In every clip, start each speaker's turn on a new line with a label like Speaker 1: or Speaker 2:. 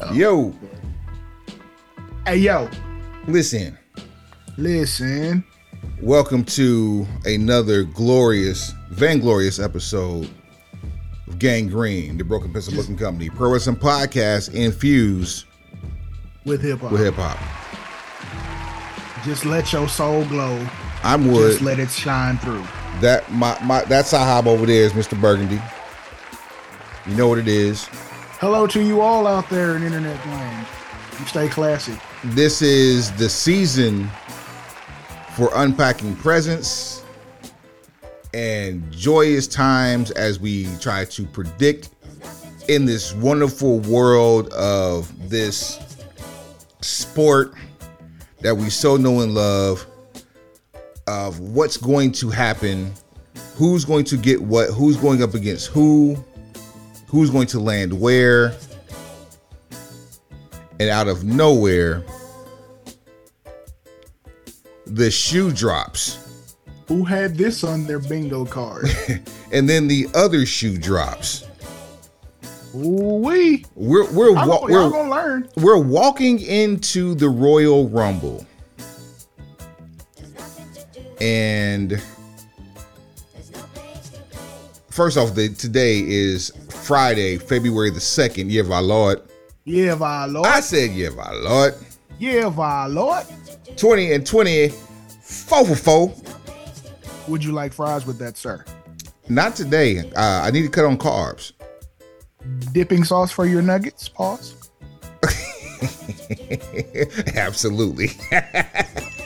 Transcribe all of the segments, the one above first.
Speaker 1: Oh. Yo,
Speaker 2: Hey, yo,
Speaker 1: listen.
Speaker 2: listen.
Speaker 1: Welcome to another glorious, vainglorious episode of Gangrene, the Broken Pencil Booking Company, pro wrestling podcast infused
Speaker 2: With hip hop.
Speaker 1: with hip hop.
Speaker 2: Just let your soul glow.
Speaker 1: I'm
Speaker 2: Just let it shine through.
Speaker 1: That my my that Sahab over there is Mr. Burgundy. You know what it is.
Speaker 2: Hello to you all out there in internet land. You stay classy.
Speaker 1: This is the season for unpacking presents and joyous times as we try to predict in this wonderful world of this sport that we so know and love of what's going to happen, who's going to get what, who's going up against who, who's going to land where, and out of nowhere, the shoe drops,
Speaker 2: Who had this on their bingo card?
Speaker 1: and then the other shoe drops.
Speaker 2: Ooh wee.
Speaker 1: We're we're
Speaker 2: I'm
Speaker 1: wa-
Speaker 2: gonna,
Speaker 1: we're
Speaker 2: gonna learn.
Speaker 1: we're walking into the Royal Rumble. And first off, the today is Friday, February the 2nd, year of our Lord.
Speaker 2: Yeah, my lord.
Speaker 1: I said year of our Lord.
Speaker 2: yeah, my lord.
Speaker 1: 20 and 20, four for four.
Speaker 2: Would you like fries with that, sir?
Speaker 1: Not today. Uh, I need to cut on carbs.
Speaker 2: Dipping sauce for your nuggets? Pause.
Speaker 1: Absolutely.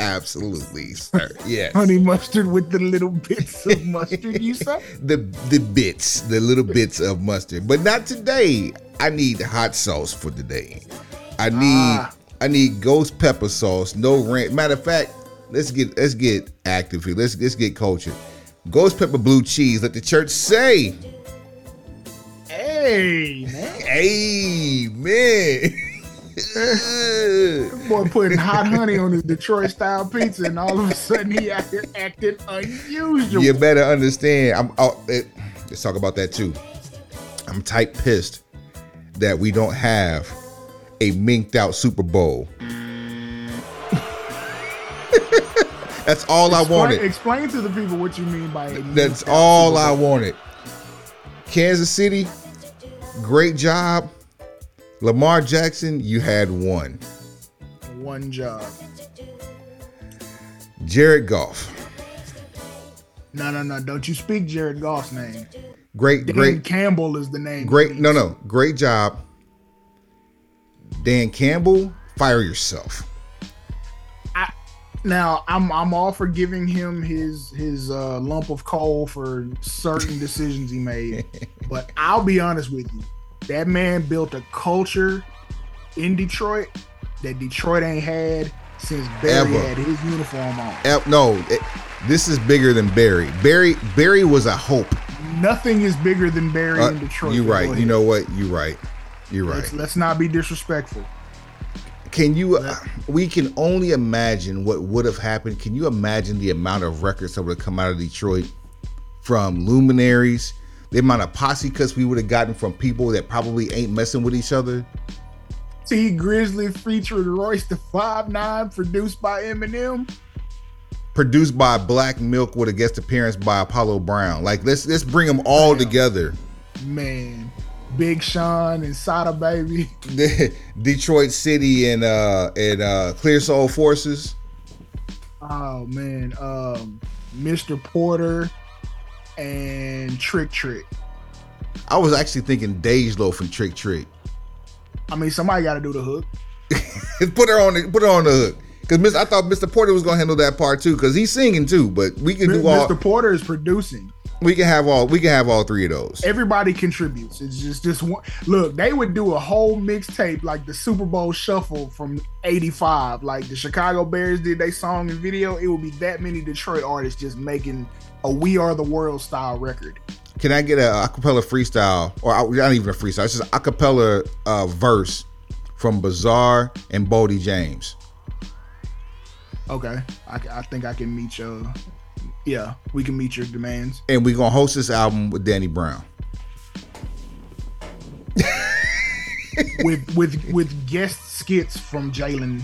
Speaker 1: Absolutely, sir. Yes.
Speaker 2: Honey mustard with the little bits of mustard, you say?
Speaker 1: the the bits, the little bits of mustard, but not today. I need hot sauce for today. I need
Speaker 2: Ah.
Speaker 1: I need ghost pepper sauce, no ranch. Matter of fact, let's get let's get active here. Let's let's get cultured. Ghost pepper blue cheese. Let the church say,
Speaker 2: Hey, man.
Speaker 1: Amen.
Speaker 2: Boy putting hot honey on his Detroit style pizza, and all of a sudden he out here acting unusual.
Speaker 1: you better understand. I'm. Oh, it, let's talk about that too. I'm type pissed that we don't have a minked out Super Bowl. That's all I wanted.
Speaker 2: Explain to the people what you mean by a
Speaker 1: That's all I wanted. Kansas City, great job. Lamar Jackson, you had one.
Speaker 2: One job.
Speaker 1: Jared Goff,
Speaker 2: No, no, no. Don't you speak Jared Goff's name.
Speaker 1: great, great.
Speaker 2: Dan
Speaker 1: great,
Speaker 2: Campbell is the name.
Speaker 1: great. No, no, great job. Dan Campbell, fire yourself.
Speaker 2: Now I'm I'm all for giving him his his uh, lump of coal for certain decisions he made, but I'll be honest with you, that man built a culture in Detroit that Detroit ain't had since Barry
Speaker 1: Ever.
Speaker 2: had his uniform on.
Speaker 1: Eh, No, it- this is bigger than Barry. Barry, Barry was a hope.
Speaker 2: Nothing is bigger than Barry
Speaker 1: Uh,
Speaker 2: in Detroit.
Speaker 1: you
Speaker 2: but go
Speaker 1: right. You know what? You right. You're right.
Speaker 2: Let's, let's not be disrespectful.
Speaker 1: Can you? Uh, we can only imagine what would have happened. Can you imagine the amount of records that would have come out of Detroit from luminaries? The amount of posse cuts we would have gotten from people that probably ain't messing with each other.
Speaker 2: Tee Grizzley featured Royce the Five Nine, produced by Eminem.
Speaker 1: Produced by Black Milk with a guest appearance by Apollo Brown. Like let's let's bring them all
Speaker 2: Damn.
Speaker 1: together.
Speaker 2: Man, Big Sean and Sada Baby.
Speaker 1: Detroit City and uh and uh Clear Soul Forces.
Speaker 2: Oh man, um, Mr. Porter and Trick Trick.
Speaker 1: I was actually thinking Dej Loaf and Trick Trick.
Speaker 2: I mean, somebody got to do the hook.
Speaker 1: put her on the put her on the hook. Cause I thought Mr. Porter was gonna handle that part too, cause he's singing too. But we can do all
Speaker 2: Mr. Porter is producing.
Speaker 1: we can have all we can have all three of those.
Speaker 2: Everybody contributes. It's just just one. Look, they would do a whole mixtape like the Super Bowl Shuffle from '85, like the Chicago Bears did they song and video. It would be that many Detroit artists just making a "We Are the World" style record.
Speaker 1: Can I get a acapella freestyle or not even a freestyle? It's just acapella uh, verse from Bizarre and Boldy James.
Speaker 2: Okay, I, I think I can meet your. Yeah, we can meet your demands.
Speaker 1: And we're gonna host this album with Danny Brown.
Speaker 2: with with with guest skits from Jalen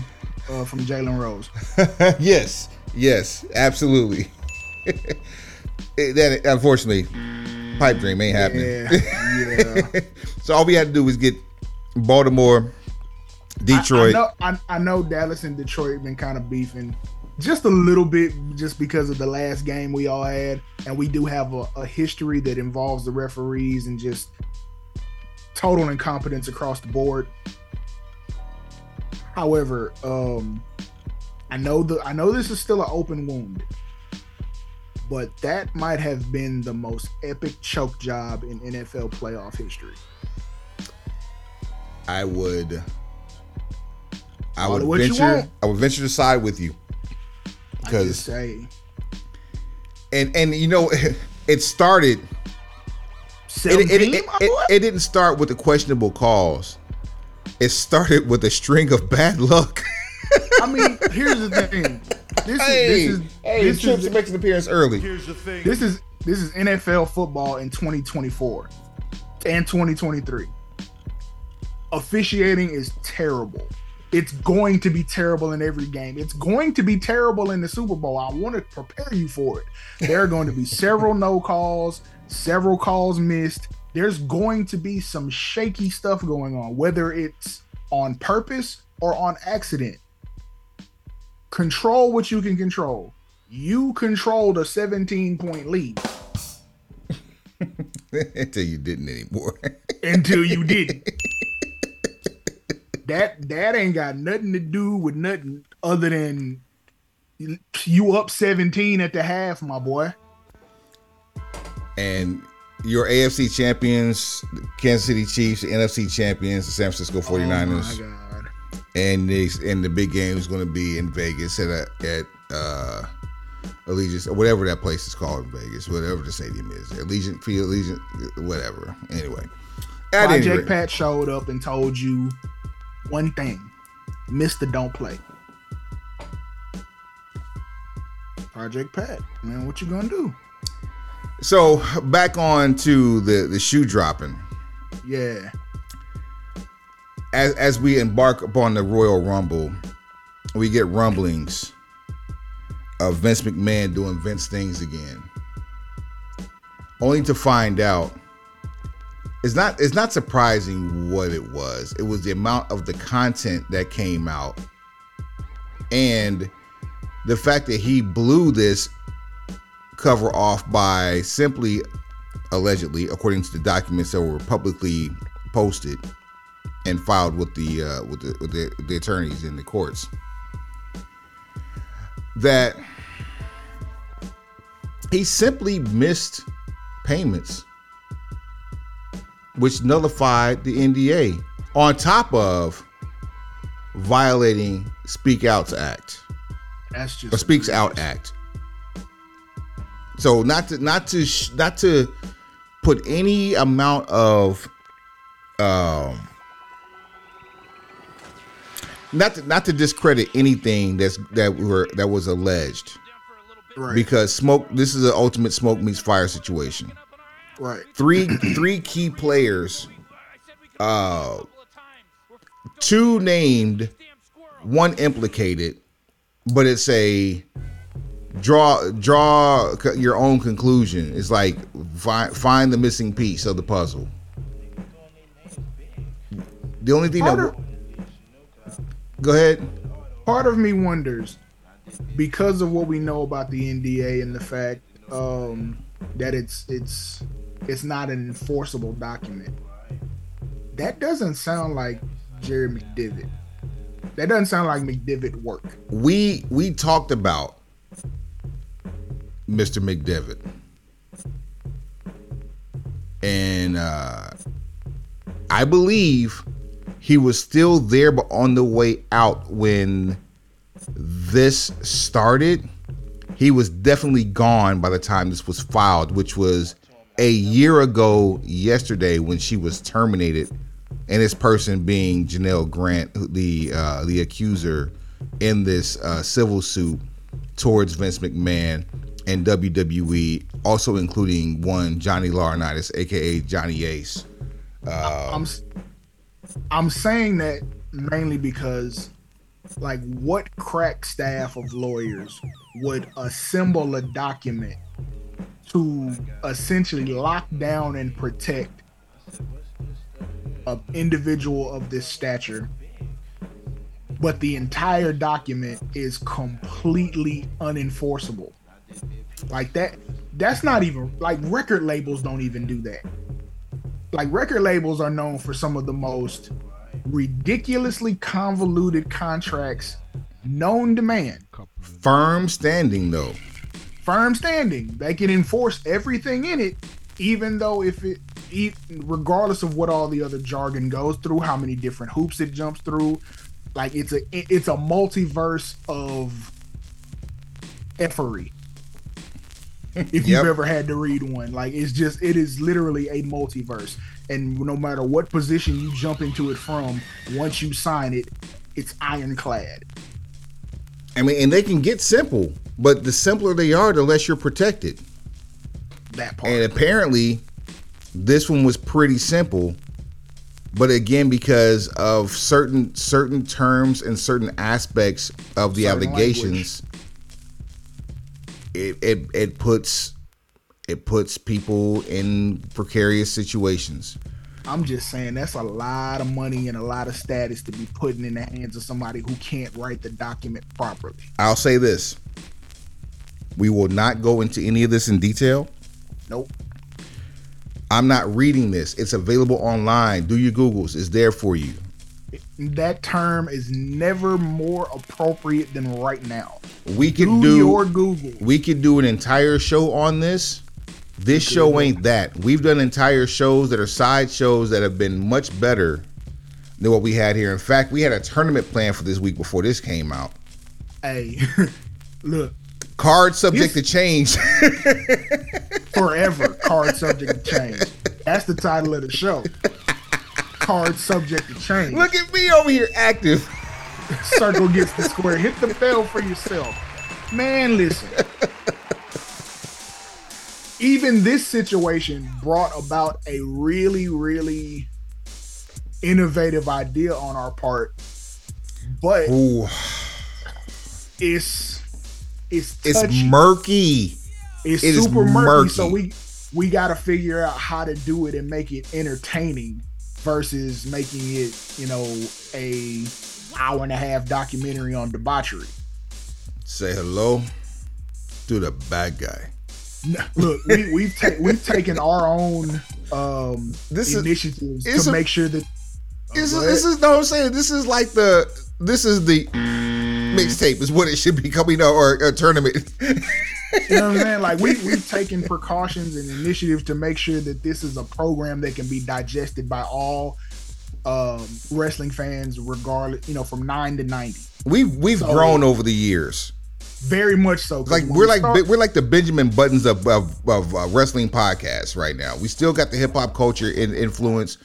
Speaker 2: uh, from Jalen Rose.
Speaker 1: yes, yes, absolutely. that unfortunately, pipe dream ain't happening.
Speaker 2: Yeah, yeah.
Speaker 1: so all we had to do was get Baltimore, Detroit.
Speaker 2: I, I, know, I, I know Dallas and Detroit been kind of beefing just a little bit just because of the last game we all had and we do have a, a, history that involves the referees and just total incompetence across the board however um i know the i know this is still an open wound but that might have been the most epic choke job in nfl playoff history.
Speaker 1: I would i would venture i would venture to side with you. Because
Speaker 2: say.
Speaker 1: And and you know it started it, it, it, it, didn't start with the questionable calls it started with a string of bad luck
Speaker 2: i mean here's the thing
Speaker 1: this hey, is, this is hey this Trips is, makes an appearance early
Speaker 2: here's the thing this is this is nfl football in 2024 and 2023 officiating is terrible it's going to be terrible in every game. It's going to be terrible in the Super Bowl. I want to prepare you for it. There are going to be several no calls, several calls missed. There's going to be some shaky stuff going on, whether it's on purpose or on accident. Control what you can control. You controlled a 17 point lead.
Speaker 1: Until you didn't anymore.
Speaker 2: Until you didn't that that ain't got nothing to do with nothing other than you up 17 at the half, my boy.
Speaker 1: And your AFC champions, Kansas City Chiefs, the NFC champions, the San Francisco 49ers. Oh and the and the big game is going to be in Vegas at a, at uh Allegiant or whatever that place is called in Vegas, whatever the stadium is. Allegiant Field, Allegiant, whatever. Anyway.
Speaker 2: Project Pat showed up and told you one thing Mr. Don't Play. Project Pat, man, what you gonna do?
Speaker 1: So back on to the the shoe dropping.
Speaker 2: Yeah.
Speaker 1: As as we embark upon the Royal Rumble, we get rumblings of Vince McMahon doing Vince things again. Only to find out it's not it's not surprising what it was. It was the amount of the content that came out and the fact that he blew this cover off by simply allegedly according to the documents that were publicly posted and filed with the uh, with, the, with the, the attorneys in the courts that he simply missed payments which nullified the NDA on top of violating Speak Out's Act.
Speaker 2: That's just
Speaker 1: or Speaks Out Act. So not to not to not to put any amount of um not to, not to discredit anything that's that were that was alleged. Right. Because smoke this is an ultimate smoke meets fire situation.
Speaker 2: Right.
Speaker 1: Three three key players. Uh two named, one implicated, but it's a draw draw your own conclusion. It's like find find the missing piece of the puzzle. The only thing that go ahead.
Speaker 2: Part of me wonders because of what we know about the NDA and the fact um, that it's it's it's not an enforceable document. That doesn't sound like Jerry McDevitt. That doesn't sound like McDevitt work.
Speaker 1: We we talked about Mr. McDevitt And uh I believe he was still there but on the way out when this started. He was definitely gone by the time this was filed, which was a year ago yesterday when she was terminated, and this person being Janel Grant, the uh, the accuser in this uh, civil suit towards Vince McMahon and WWE, also including one Johnny Laurinaitis, aka Johnny Ace.
Speaker 2: Uh, I'm I'm saying that mainly because like what crack staff of lawyers would assemble a document to essentially lock down and protect an individual of this stature but the entire document is completely unenforceable? Like that that's not even like record labels don't even do that like record labels are known for some of the most ridiculously convoluted contracts known to man.
Speaker 1: Firm standing though.
Speaker 2: Firm standing. They can enforce everything in it, even though if it, regardless of what all the other jargon goes through, how many different hoops it jumps through, like it's a it's a multiverse of effery. If you've ever had to read one, like it's just it is literally a multiverse and no matter what position you jump into it from, once you sign it, it's ironclad.
Speaker 1: I mean, and they can get simple, but the simpler they are, the less you're protected.
Speaker 2: That part.
Speaker 1: And apparently, this one was pretty simple, but again, because of certain certain terms and certain aspects of the certain allegations, it, it it puts it puts people in precarious situations.
Speaker 2: I'm just saying that's a lot of money and a lot of status to be putting in the hands of somebody who can't write the document properly.
Speaker 1: I'll say this. We will not go into any of this in detail.
Speaker 2: Nope.
Speaker 1: I'm not reading this. It's available online. Do your Googles. It's there for you.
Speaker 2: That term is never more appropriate than right now.
Speaker 1: We could do, do your Google. We could do an entire show on this this show ain't that. We've done entire shows that are side shows that have been much better than what we had here. In fact, we had a tournament plan for this week before this came out.
Speaker 2: Hey, look.
Speaker 1: Card subject to change.
Speaker 2: forever. Card subject to change. That's the title of the show. Card subject to change.
Speaker 1: Look at me over here active.
Speaker 2: Circle gets the square. Hit the bell for yourself. Man, listen even this situation brought about a really, really innovative idea on our part, but Ooh. it's it's
Speaker 1: it's murky.
Speaker 2: It's it super murky, murky. So we we got to figure out how to do it and make it entertaining versus making it, you know, a hour and a half documentary on debauchery.
Speaker 1: Say hello to the bad guy.
Speaker 2: look, we, we've ta- we've taken our own um, this initiatives is, to make sure that
Speaker 1: this is this is no I'm saying this is like the this is the mixtape is what it should be coming out or a tournament.
Speaker 2: you know what I'm saying? Like we we've taken precautions and initiatives to make sure that this is a program that can be digested by all um, wrestling fans, regardless, you know, from nine to ninety.
Speaker 1: We've we've so, grown over the years.
Speaker 2: Very much so.
Speaker 1: Like we're we like start, we're like the Benjamin Buttons of of, of uh, wrestling podcasts right now. We still got the hip hop culture in, influence.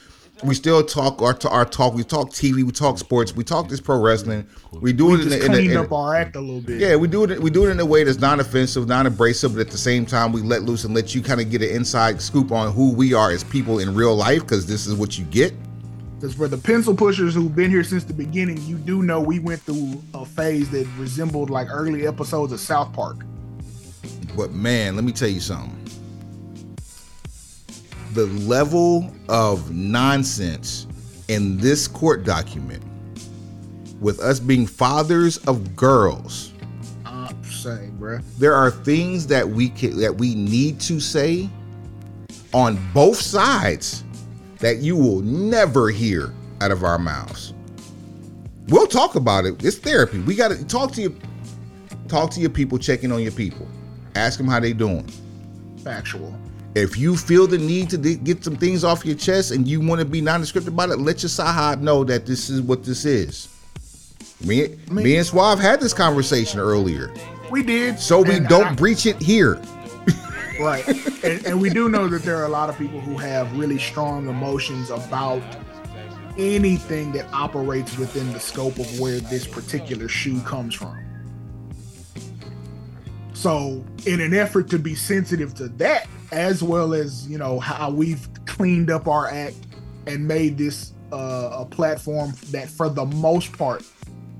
Speaker 1: We still talk our, our talk. We talk TV. We talk sports. We talk this pro wrestling. We do we it in,
Speaker 2: in, in, in up our act a little bit.
Speaker 1: Yeah, we do it. We do it in a way that's non offensive, non abrasive, but at the same time, we let loose and let you kind of get an inside scoop on who we are as people in real life because this is what you get.
Speaker 2: Because for the pencil pushers who've been here since the beginning, you do know we went through a phase that resembled like early episodes of South Park.
Speaker 1: But man, let me tell you something. The level of nonsense in this court document, with us being fathers of girls,
Speaker 2: I'm saying, bro.
Speaker 1: There are things that we can, that we need to say on both sides that you will never hear out of our mouths. We'll talk about it. It's therapy. We got to talk to you. Talk to your people. checking on your people. Ask them how they doing.
Speaker 2: Factual.
Speaker 1: If you feel the need to get some things off your chest and you want to be nondescript about it, let your sahab know that this is what this is. Me, I mean, me and Suave had this conversation earlier.
Speaker 2: We did.
Speaker 1: So we don't I, breach it here.
Speaker 2: right and, and, we do know that there are a lot of people who have really strong emotions about anything that operates within the scope of where this particular shoe comes from so in an effort to be sensitive to that as well as you know how we've cleaned up our act and made this a, a platform that, for the most part,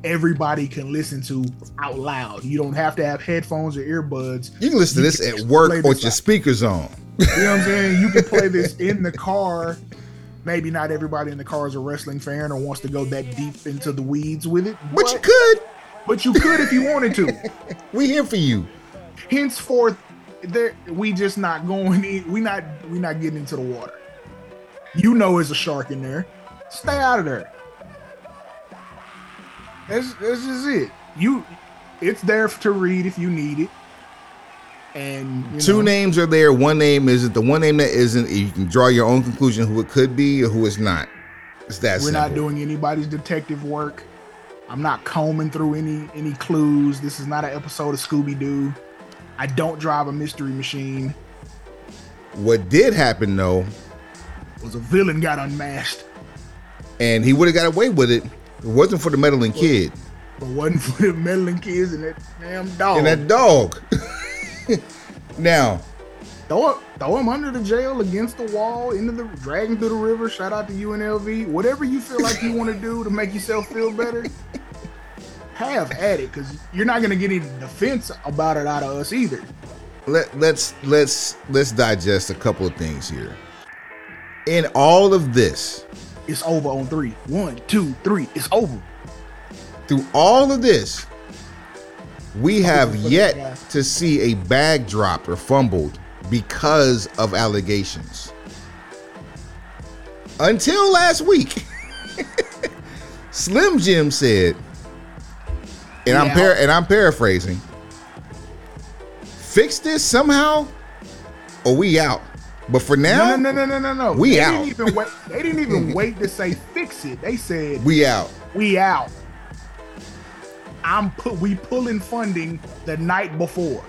Speaker 2: everybody can listen to out loud. You don't have to have headphones or earbuds.
Speaker 1: You can listen to this at work with your speakers on.
Speaker 2: You know what I'm saying? You can play this in the car. Maybe not everybody in the car is a wrestling fan or wants to go that deep into the weeds with it.
Speaker 1: But, but you could.
Speaker 2: But you could if you wanted to.
Speaker 1: we here for you.
Speaker 2: Henceforth, there we just not going in, we not we not getting into the water. You know there's a shark in there. Stay out of there. That's that's just it. You it's there to read if you need it. And
Speaker 1: two know, names are there. One name isn't. The one name that isn't, you can draw your own conclusion who it could be or who it's not. It's that
Speaker 2: We're
Speaker 1: simple.
Speaker 2: not doing anybody's detective work. I'm not combing through any any clues. This is not an episode of Scooby Doo. I don't drive a mystery machine.
Speaker 1: What did happen though
Speaker 2: was a villain got unmasked,
Speaker 1: and he would have got away with it. It wasn't for the meddling but, kid.
Speaker 2: But wasn't for the meddling kids and that damn dog.
Speaker 1: And that dog. now,
Speaker 2: throw, throw him under the jail against the wall, into the drag him through the river. Shout out to UNLV. Whatever you feel like you want to do to make yourself feel better, have at it because you're not gonna get any defense about it out of us either.
Speaker 1: Let let's let's let's digest a couple of things here. In all of this,
Speaker 2: it's over on three. One, two, three. It's over.
Speaker 1: Through all of this, we have yet to see a bag dropped or fumbled because of allegations. Until last week, Slim Jim said and I'm par- and I'm paraphrasing. Fix this somehow, or we out. But for now,
Speaker 2: no, no, no, no, no, no.
Speaker 1: We
Speaker 2: they
Speaker 1: out.
Speaker 2: Didn't even wait, they didn't even wait to say fix it. They said
Speaker 1: we out.
Speaker 2: We out. I'm put. We pulling funding the night before.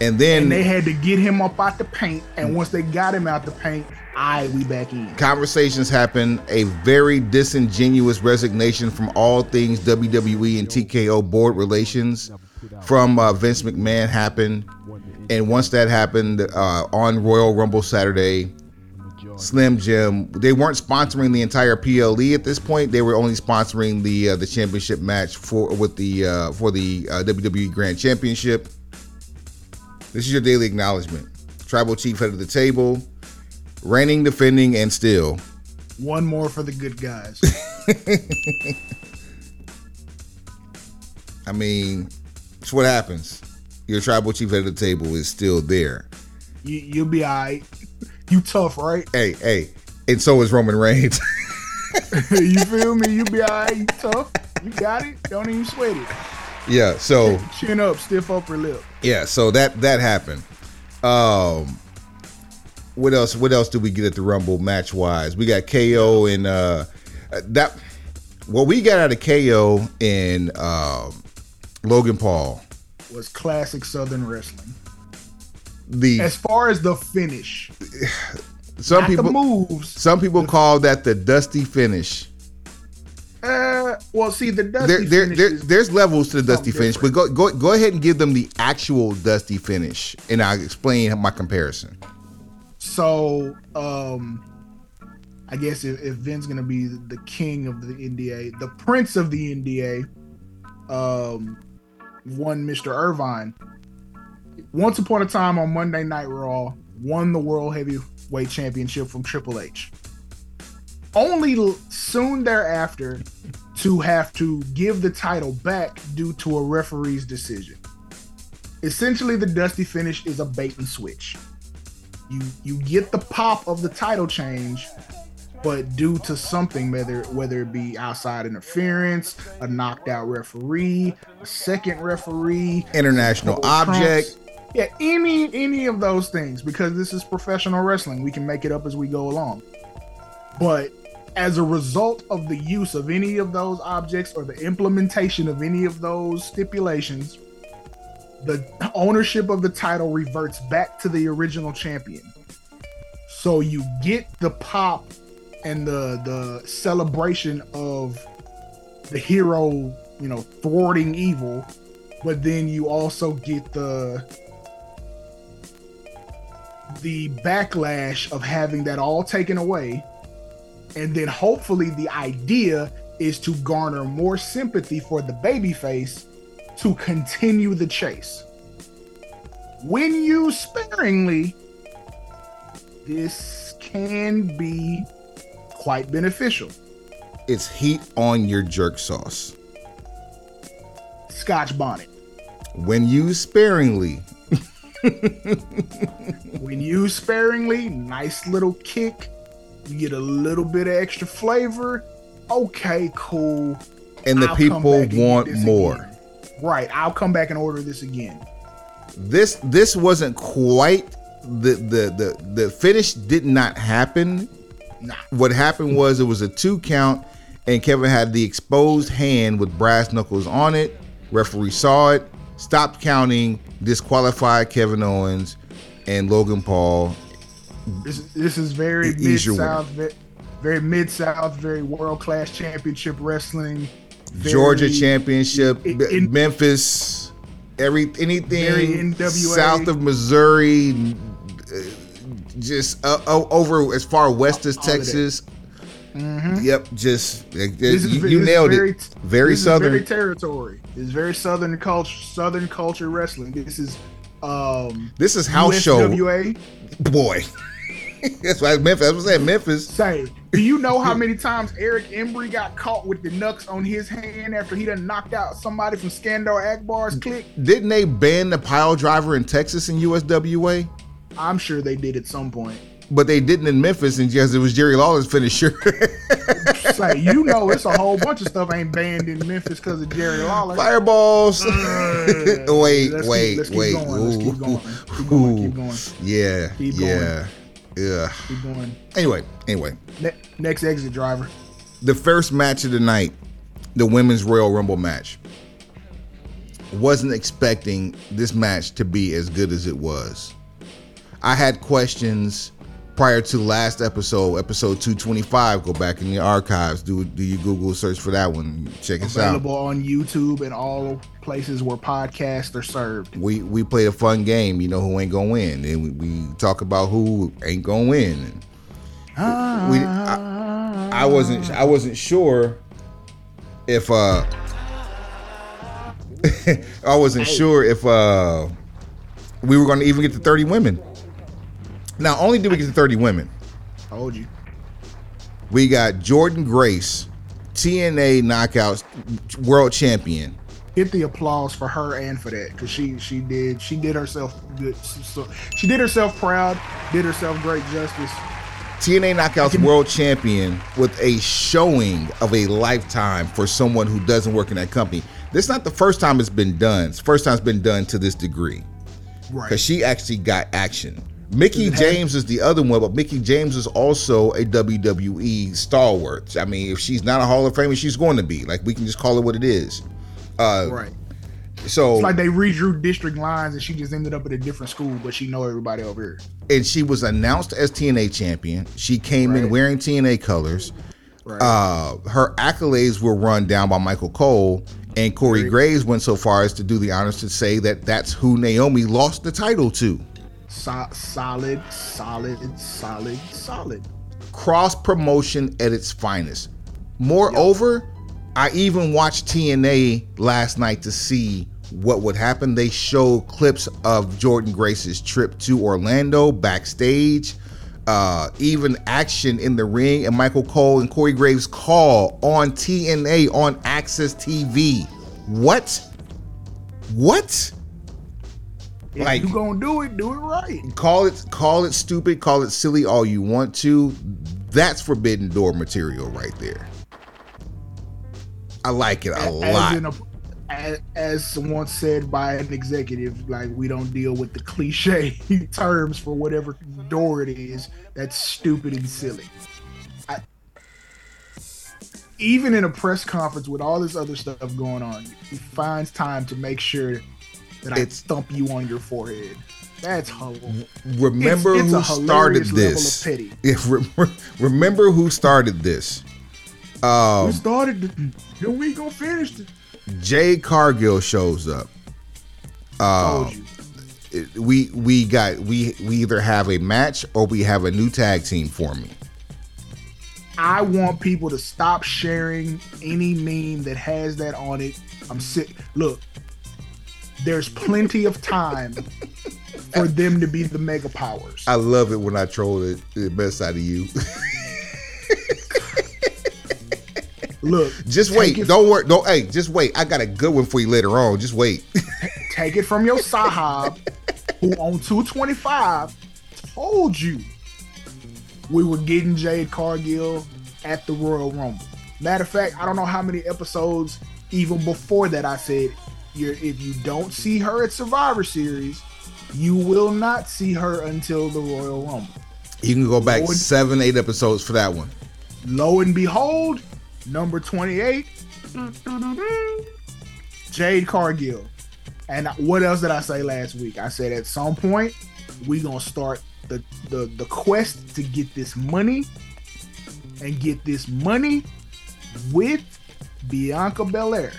Speaker 1: And then
Speaker 2: and they had to get him up out the paint. And mm. once they got him out the paint, I we back in.
Speaker 1: Conversations happen. A very disingenuous resignation from all things WWE and TKO board relations from uh, Vince McMahon happened. And once that happened uh, on Royal Rumble Saturday, Slim Jim, they weren't sponsoring the entire PLE at this point. They were only sponsoring the uh, the championship match for with the uh, for the uh, WWE Grand Championship. This is your daily acknowledgement. Tribal Chief head of the table reigning, defending, and still.
Speaker 2: One more for the good guys.
Speaker 1: I mean, it's what happens. Your tribal chief at the table is still there.
Speaker 2: You, you'll be all right. You tough, right?
Speaker 1: Hey, hey. And so is Roman Reigns.
Speaker 2: you feel me? You be all right. You tough. You got it. Don't even sweat it.
Speaker 1: Yeah. So
Speaker 2: chin up, stiff upper lip.
Speaker 1: Yeah. So that that happened. Um, what else? What else do we get at the Rumble match wise? We got KO and uh, that. What we got out of KO and uh, Logan Paul
Speaker 2: was classic Southern wrestling.
Speaker 1: The
Speaker 2: as far as the finish,
Speaker 1: some people moves. Some people the, call that the dusty finish.
Speaker 2: Uh, well, see the dusty
Speaker 1: there, there, there there's levels to the dusty finish, but go go go ahead and give them the actual dusty finish, and I'll explain my comparison.
Speaker 2: So, um, I guess if, if Vin's gonna be the king of the NDA, the prince of the NDA, um, one Mr. Irvine, once upon a time on Monday Night Raw, won the World Heavyweight Championship from Triple H. Only soon thereafter to have to give the title back due to a referee's decision. Essentially, the Dusty finish is a bait and switch you you get the pop of the title change but due to something whether whether it be outside interference a knocked out referee a second referee
Speaker 1: international object. Trumps,
Speaker 2: yeah any any of those things because this is professional wrestling. We can make it up as we go along. But as a result of the use of any of those objects or the implementation of any of those stipulations the ownership of the title reverts back to the original champion. So you get the pop and the the celebration of the hero, you know, thwarting evil, but then you also get the the backlash of having that all taken away And then hopefully the idea is to garner more sympathy for the babyface to continue the chase. When used sparingly, this can be quite beneficial.
Speaker 1: It's heat on your jerk sauce.
Speaker 2: Scotch bonnet.
Speaker 1: When used sparingly,
Speaker 2: when used sparingly, nice little kick. You get a little bit of extra flavor. Okay, cool.
Speaker 1: And the
Speaker 2: I'll
Speaker 1: people want more.
Speaker 2: again. Right. I'll come back and order this again.
Speaker 1: This this wasn't quite the the the the finish did not happen.
Speaker 2: Nah.
Speaker 1: What happened was it was a two count, and Kevin had the exposed hand with brass knuckles on it. Referee saw it, stopped counting, disqualified Kevin Owens and Logan Paul.
Speaker 2: This this is very mid south, very, very mid south, very world class championship wrestling. Very-
Speaker 1: Georgia championship,
Speaker 2: in- in-
Speaker 1: Memphis, every anything south of Missouri, just uh, over as far west as
Speaker 2: All.
Speaker 1: Texas. Yep, just uh,
Speaker 2: This is,
Speaker 1: you,
Speaker 2: this
Speaker 1: you
Speaker 2: is
Speaker 1: nailed
Speaker 2: very,
Speaker 1: it. Very southern.
Speaker 2: very territory. It's very southern culture, southern culture wrestling. This is um
Speaker 1: this is house show, boy. that's why Memphis. What I'm saying. Memphis.
Speaker 2: Say, do you know how many times Eric Embry got caught with the knucks on his hand after he done knocked out somebody from Skandar Akbar's clique?
Speaker 1: Didn't they ban the pile driver in Texas and USWA?
Speaker 2: I'm sure they did at some point.
Speaker 1: But they didn't in Memphis, and because it was Jerry Lawler's finisher.
Speaker 2: Say, you know, it's a whole bunch of stuff ain't banned in Memphis because of Jerry Lawler.
Speaker 1: Fireballs.
Speaker 2: Uh,
Speaker 1: wait,
Speaker 2: let's keep-
Speaker 1: wait,
Speaker 2: keep
Speaker 1: wait.
Speaker 2: going, let's keep going, keep going, keep going.
Speaker 1: Yeah,
Speaker 2: Keep going.
Speaker 1: yeah, yeah.
Speaker 2: Keep going.
Speaker 1: Anyway, anyway,
Speaker 2: Ne- next exit driver.
Speaker 1: the first match of the night, the women's Royal Rumble match. Wasn't expecting this match to be as good as it was. I had questions prior to last episode, episode 225. Go back in the archives. Do do you Google search for that one? Check us out.
Speaker 2: Available on YouTube and all places where podcasts are served.
Speaker 1: we we played a fun game. You know who ain't gonna win, and we, we talk about who ain't gonna win. And we I, I wasn't I wasn't sure if uh I wasn't sure if uh we were gonna even get to 30 women. Not only did we get to 30 women,
Speaker 2: Told you.
Speaker 1: we got Jordynne Grace, TNA Knockouts World Champion.
Speaker 2: Hit the applause for her and for that because she she did she did herself good. So she did herself proud. Did herself great justice.
Speaker 1: TNA Knockouts World Champion with a showing of a lifetime for someone who doesn't work in that company. This is not the first time it's been done. It's the first time it's been done to this degree
Speaker 2: Right.
Speaker 1: because she actually got action. Mickie James is the other one, but Mickie James is also a WWE stalwart. I mean, if she's not a Hall of Famer, she's going to be. Like we can just call it what it is. Uh,
Speaker 2: right.
Speaker 1: So
Speaker 2: It's like they redrew district lines and she just ended up at a different school, but she know everybody over here.
Speaker 1: and she was announced as TNA champion. She came in wearing TNA colors.
Speaker 2: Right.
Speaker 1: Uh, her accolades were run down by Michael Cole, and Corey
Speaker 2: Right.
Speaker 1: Graves went so far as to do the honors to say that that's who Naomi lost the title to.
Speaker 2: So- solid, solid, solid, solid.
Speaker 1: Cross promotion at its finest. Moreover, I even watched TNA last night to see what would happen. They showed clips of Jordynne Grace's trip to Orlando backstage, uh, even action in the ring, and Michael Cole and Corey Graves call on TNA on Access TV. What? What?
Speaker 2: If
Speaker 1: Like-
Speaker 2: you gonna do it, do it right.
Speaker 1: call it call it stupid, call it silly all you want to. That's forbidden door material right there. I like it a
Speaker 2: as
Speaker 1: lot.
Speaker 2: in a, as, as once said by an executive, like we don't deal with the cliche terms for whatever door it is. That's stupid and silly. I, even in a press conference with all this other stuff going on, he finds time to make sure that I
Speaker 1: It's-
Speaker 2: thump you on your forehead. That's horrible.
Speaker 1: remember
Speaker 2: it's a
Speaker 1: who started
Speaker 2: hilarious level of
Speaker 1: this? If re- remember who started this?
Speaker 2: We
Speaker 1: Um,
Speaker 2: started, the, we gonna finish it.
Speaker 1: Jade Cargill shows up. Uh,
Speaker 2: you.
Speaker 1: we we got we we either have a match or we have a new tag team for me.
Speaker 2: I want people to stop sharing any meme that has that on it. I'm sick. Look, there's plenty of time for them to be the mega powers.
Speaker 1: I love it when I troll the, the best out of you.
Speaker 2: Look,
Speaker 1: just wait. Don't worry. Don't. Hey, just wait. I got a good one for you later on. Just wait.
Speaker 2: take it from your sahab, who on 225 told you we were getting Jade Cargill at the Royal Rumble. Matter of fact, I don't know how many episodes even before that I said, if you don't see her at Survivor Series, you will not see her until the Royal Rumble.
Speaker 1: You can go back seven, eight episodes for that one.
Speaker 2: Lo and behold, number 28, Jade Cargill. And what else did I say last week? I said at some point we gonna start the the, the quest to get this money and get this money with Bianca Belair.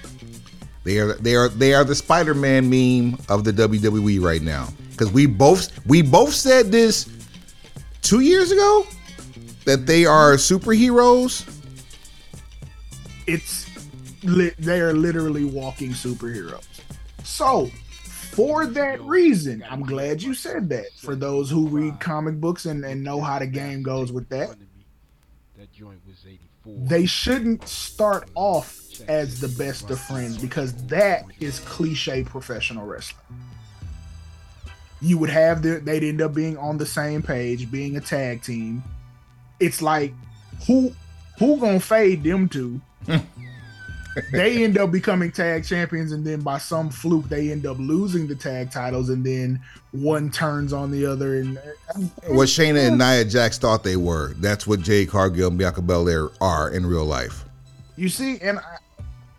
Speaker 1: They are they are they are the Spider-Man meme of the WWE right now. Because we both we both said this two years ago that they are superheroes.
Speaker 2: It's lit they are literally walking superheroes. So for that reason, I'm glad you said that. For those who read comic books and, and know how the game goes with that, they shouldn't start off as the best of friends because that is cliche professional wrestling. You would have their, they'd end up being on the same page, being a tag team. It's like who who gonna fade them two? they end up becoming tag champions, and then by some fluke, they end up losing the tag titles, and then one turns on the other. And
Speaker 1: what Shayna and Nia Jax thought they were. That's what Jade Cargill and Bianca Belair are in real life.
Speaker 2: You see, and I,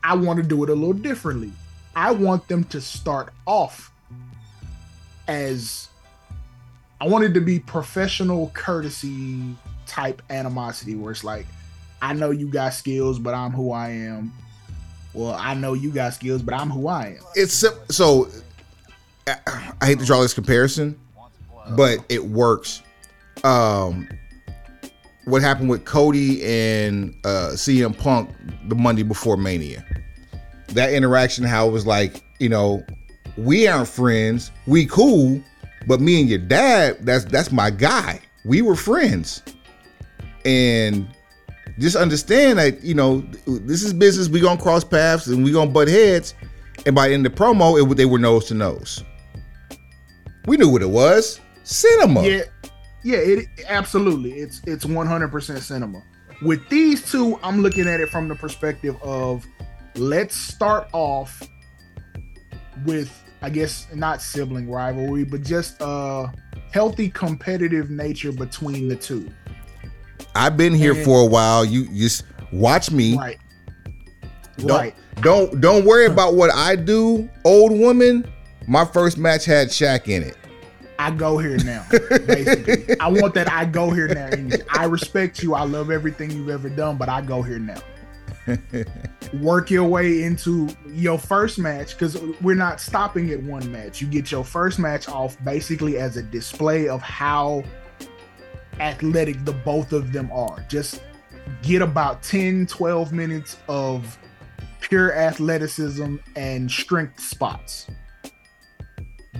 Speaker 2: I want to do it a little differently. I want them to start off as I wanted to be professional courtesy type animosity where it's like, I know you got skills, but I'm who I am. Well, I know you got skills, but I'm who I am.
Speaker 1: It's so. I hate to draw this comparison, but it works. Um, what happened with Cody and uh, CM Punk the Monday before Mania? That interaction, how it was like, you know, we aren't friends, we cool, but me and your dad, that's that's my guy. We were friends, and just understand that you know this is business. We gonna cross paths and we gonna butt heads. And by in the promo, it they were nose to nose. We knew what it was. Cinema.
Speaker 2: Yeah, yeah. It absolutely. It's it's one hundred percent cinema. With these two, I'm looking at it from the perspective of let's start off with I guess not sibling rivalry, but just a healthy competitive nature between the two.
Speaker 1: I've been here and, for a while. You just watch me.
Speaker 2: Right.
Speaker 1: Don't, right. Don't don't worry about what I do, old woman. My first match had Shaq in it.
Speaker 2: I go here now. Basically, I want that. I go here now. I respect you. I love everything you've ever done, but I go here now. Work your way into your first match because we're not stopping at one match. You get your first match off basically as a display of how athletic the both of them are. Just get about 10, 12 minutes of pure athleticism and strength spots.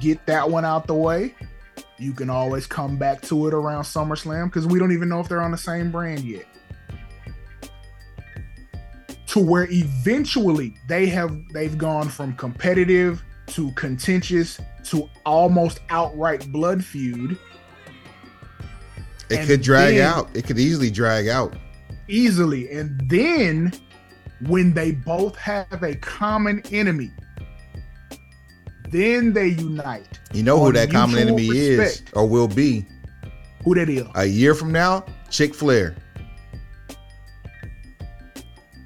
Speaker 2: Get that one out the way. You can always come back to it around SummerSlam because we don't even know if they're on the same brand yet. To where eventually they have they've gone from competitive to contentious to almost outright blood feud
Speaker 1: it could drag then, out. It could easily drag out.
Speaker 2: Easily. And then when they both have a common enemy, then they unite.
Speaker 1: You know who that common enemy respect. is or will be?
Speaker 2: Who that is?
Speaker 1: A year from now, Chick Flair.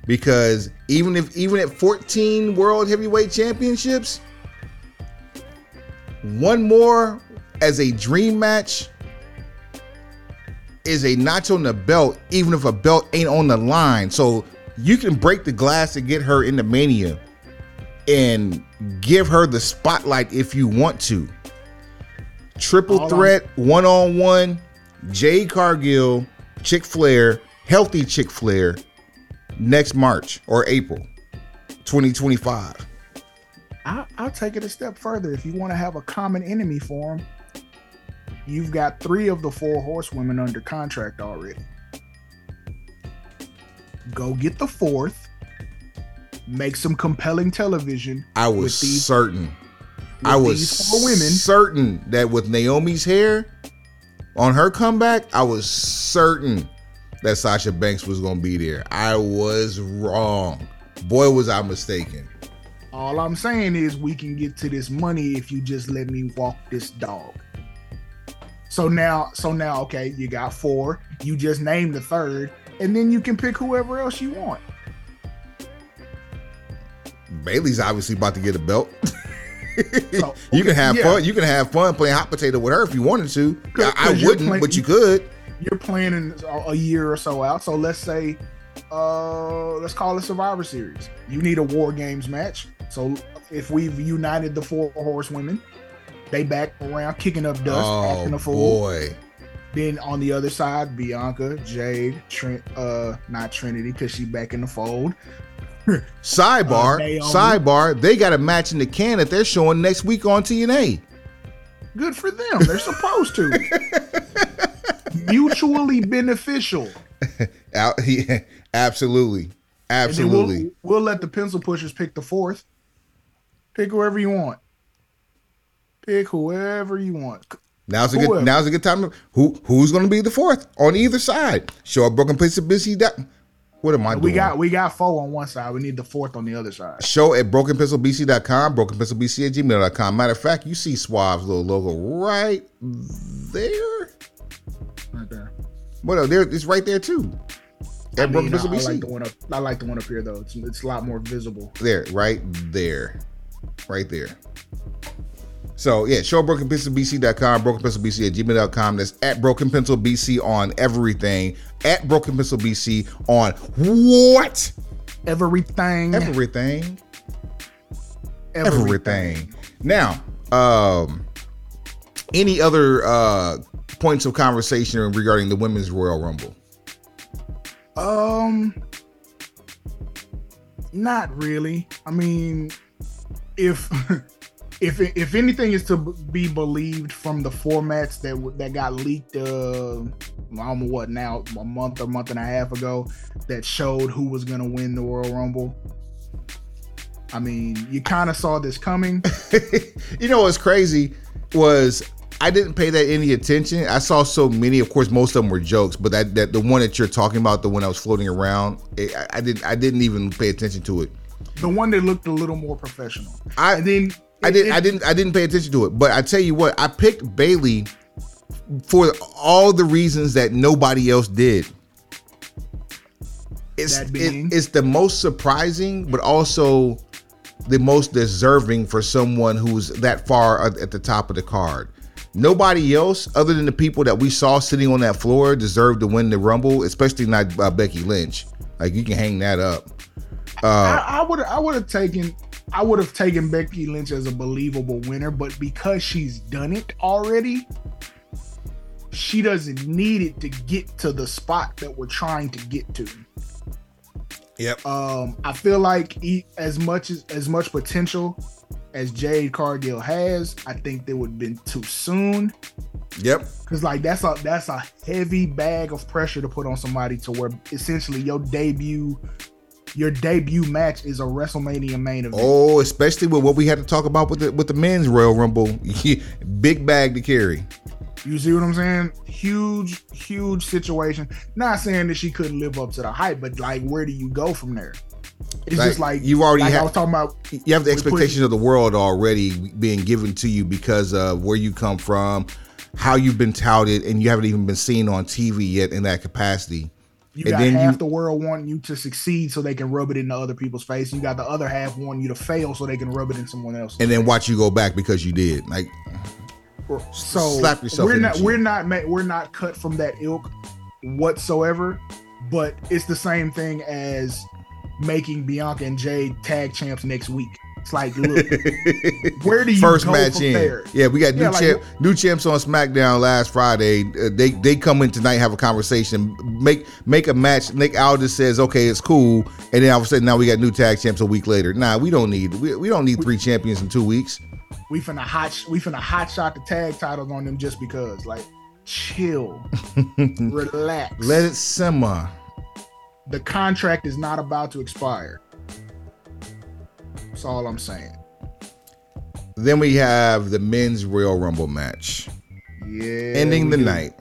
Speaker 1: Because even if even at 14 world heavyweight championships, one more as a dream match is a notch on the belt, even if a belt ain't on the line. So you can break the glass to get her into Mania and give her the spotlight if you want to. Triple threat, one on one, Jade Cargill, Chick Flair healthy chick Flair next March or April 2025.
Speaker 2: I'll, I'll take it a step further. If you want to have a common enemy for them, you've got three of the four horsewomen under contract already. Go get the fourth. Make some compelling television.
Speaker 1: I was these, certain. I was certain that with Naomi's hair on her comeback, I was certain that Sasha Banks was going to be there. I was wrong. Boy, was I mistaken.
Speaker 2: All I'm saying is we can get to this money if you just let me walk this dog. So now, so now, okay, you got four. You just name the third, and then you can pick whoever else you want.
Speaker 1: Bayley's obviously about to get a belt. so, you can have yeah. fun. You can have fun playing hot potato with her if you wanted to. I, I wouldn't, play, but you could.
Speaker 2: You're planning a year or so out. So let's say, uh, let's call it Survivor Series. You need a War Games match. So if we've united the four horsewomen, they back around kicking up dust, oh, acting a fool. Boy. Then on the other side, Bianca, Jade, Trent, uh, not Trinity because she back in the fold.
Speaker 1: sidebar, uh, sidebar. They got a match in the can that they're showing next week on TNA.
Speaker 2: Good for them. They're supposed to. Mutually beneficial.
Speaker 1: absolutely, absolutely.
Speaker 2: We'll, we'll let the pencil pushers pick the fourth. Pick whoever you want. Pick whoever you want.
Speaker 1: Now's a whoever. good now's a good time. Who who's going to be the fourth on either side? Show a broken piece of busy. What am I
Speaker 2: we doing? We got we got four on one side. We need the fourth on the other side.
Speaker 1: Show at brokenpencilbc.com, brokenpencilbc at gmail.com. Matter of fact, you see Suave's little logo right there.
Speaker 2: Right there.
Speaker 1: What there it's right there too.
Speaker 2: At I mean, Broken Pencil BC. I like the one up I like the one up here though. It's it's a lot more visible.
Speaker 1: There, right there. Right there. So yeah, show brokenpencilbc.com, brokenpencilbc at gmail.com. That's at brokenpencilbc on everything. At brokenpencilbc on what?
Speaker 2: Everything.
Speaker 1: Everything. Everything. Everything. Now, um, any other uh points of conversation regarding the women's Royal Rumble?
Speaker 2: Um, not really. I mean, if if if anything is to be believed from the formats that that got leaked, uh, I don't know what now, a month or month and a half ago, that showed who was gonna win the Royal Rumble. I mean, you kind of saw this coming.
Speaker 1: you know what's crazy was I didn't pay that any attention. I saw so many. Of course, most of them were jokes, but that, that the one that you're talking about, the one that was floating around, it, I, I didn't I didn't even pay attention to it.
Speaker 2: The one that looked a little more professional.
Speaker 1: I and then I didn't. I didn't. I didn't pay attention to it. But I tell you what, I picked Bayley for all the reasons that nobody else did. It's it, it's the most surprising, but also the most deserving for someone who's that far at the top of the card. Nobody else, other than the people that we saw sitting on that floor, deserved to win the Rumble, especially not uh, Becky Lynch. Like you can hang that up.
Speaker 2: Uh, I would I would have taken I would have taken Becky Lynch as a believable winner, but because she's done it already, she doesn't need it to get to the spot that we're trying to get to.
Speaker 1: Yep.
Speaker 2: Um, I feel like he, as much as as much potential as Jade Cargill has, I think they would have been too soon.
Speaker 1: Yep.
Speaker 2: Cause like that's a that's a heavy bag of pressure to put on somebody to where essentially your debut your debut match is a WrestleMania main event.
Speaker 1: Oh, especially with what we had to talk about with the with the men's Royal Rumble, big bag to carry.
Speaker 2: You see what I'm saying? Huge, huge situation. Not saying that she couldn't live up to the hype, but like, where do you go from there? It's like, just like
Speaker 1: you've already
Speaker 2: like
Speaker 1: have,
Speaker 2: I was talking about.
Speaker 1: You have the expectations of the world already being given to you because of where you come from, how you've been touted, and you haven't even been seen on TV yet in that capacity.
Speaker 2: You and got half you, the world wanting you to succeed so they can rub it into other people's face. You got the other half wanting you to fail so they can rub it in someone else.
Speaker 1: And then watch you go back because you did. Like
Speaker 2: so slap yourself. We're not we're not we're not cut from that ilk whatsoever, but it's the same thing as making Bianca and Jade tag champs next week. It's like, look, where do you
Speaker 1: First match
Speaker 2: from
Speaker 1: in. Yeah, we got new
Speaker 2: Yeah, like-
Speaker 1: champ, new champs on SmackDown last Friday. Uh, they they come in tonight, have a conversation, make make a match. Nick Aldis says, "Okay, it's cool," and then all of a sudden, now we got new tag champs a week later. Nah, we don't need we, we don't need three champions in two weeks.
Speaker 2: We finna hot we finna hot shot the tag titles on them just because. Like, chill, relax.
Speaker 1: Let it simmer.
Speaker 2: the contract is not about to expire. That's all I'm saying.
Speaker 1: Then we have the men's Royal Rumble match.
Speaker 2: Yeah.
Speaker 1: ending the
Speaker 2: do.
Speaker 1: night.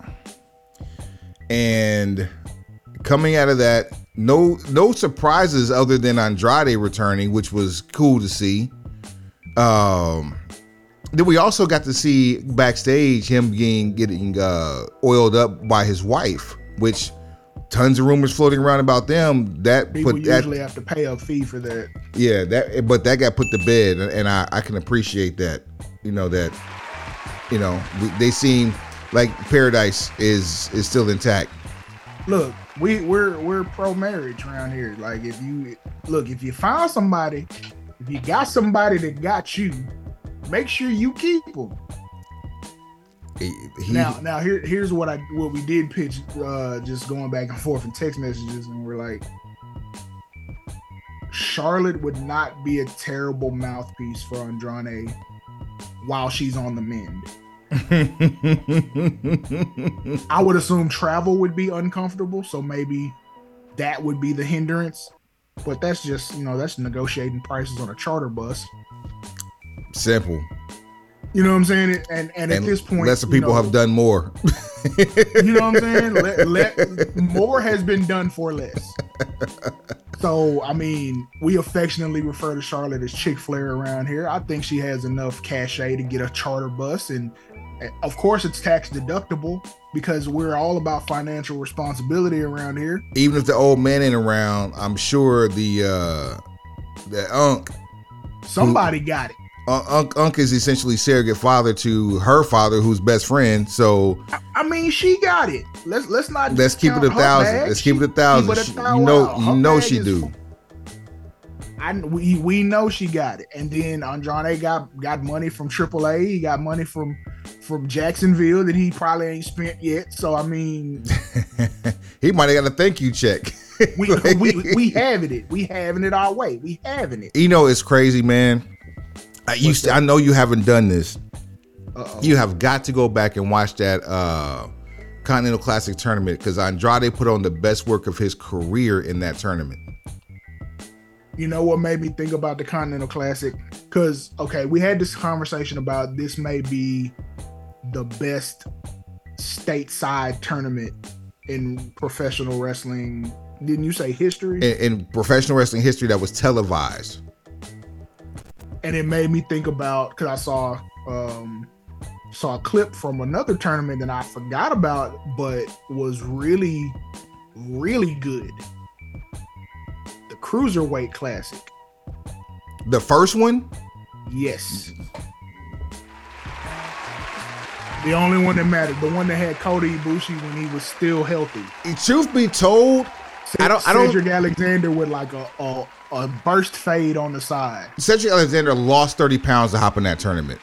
Speaker 1: And coming out of that, no no surprises other than Andrade returning, which was cool to see. Um then we also got to see backstage him getting getting uh, oiled up by his wife, which tons of rumors floating around about them. That
Speaker 2: People
Speaker 1: put that
Speaker 2: usually have to pay a fee for that.
Speaker 1: yeah, that but that got put to bed, and, and I I can appreciate that. You know that, you know we, they seem like paradise is is still intact.
Speaker 2: Look, we we're we're pro marriage around here. Like if you look, if you find somebody, if you got somebody that got you, make sure you keep them.
Speaker 1: He,
Speaker 2: Now, now here here's what I what we did pitch, uh, just going back and forth in text messages, and we're like, Charlotte would not be a terrible mouthpiece for Andrade while she's on the mend. I would assume travel would be uncomfortable, so maybe that would be the hindrance. But that's just you know that's negotiating prices on a charter bus.
Speaker 1: simple.
Speaker 2: You know what I'm saying? And and, at this point, you
Speaker 1: people
Speaker 2: know,
Speaker 1: have done more.
Speaker 2: You know what I'm saying? Let, let, more has been done for less. So, I mean, we affectionately refer to Charlotte as Chick Flair around here. I think she has enough cachet to get a charter bus. And uh, of course, it's tax deductible because we're all about financial responsibility around here.
Speaker 1: Even if the old man ain't around, I'm sure the uh the unk
Speaker 2: Somebody got it.
Speaker 1: Uh, unk unk is essentially surrogate father to her father, who's best friend. So
Speaker 2: I mean, she got it. Let's let's not.
Speaker 1: let's keep it a thousand.
Speaker 2: bag.
Speaker 1: Let's keep it a thousand.
Speaker 2: keep it a
Speaker 1: She- you know, you
Speaker 2: Her
Speaker 1: know she do.
Speaker 2: I we we know she got it, and then Andrade got got money from AAA. He got money from from Jacksonville that he probably ain't spent yet. So I mean,
Speaker 1: he might have got a thank you check.
Speaker 2: we we we having it. We having it our way. We having it.
Speaker 1: you know it's crazy, man. I used to, I know you haven't done this.
Speaker 2: Uh-oh.
Speaker 1: You have got to go back and watch that uh Continental Classic tournament because Andrade put on the best work of his career in that tournament.
Speaker 2: You know what made me think about the Continental Classic? Because okay, we had this conversation about this may be the best stateside tournament in professional wrestling. Didn't you say history?
Speaker 1: In, in professional wrestling history, that was televised.
Speaker 2: And it made me think about because I saw um saw a clip from another tournament that I forgot about, but was really really good. The Cruiserweight Classic.
Speaker 1: The first one,
Speaker 2: Yes. The only one that mattered, the one that had Kota Ibushi when he was still healthy.
Speaker 1: truth be told, I don't- I don't-
Speaker 2: Cedric Alexander with like a, a a burst fade on the side,
Speaker 1: Cedric Alexander lost 30 pounds to hop in that tournament.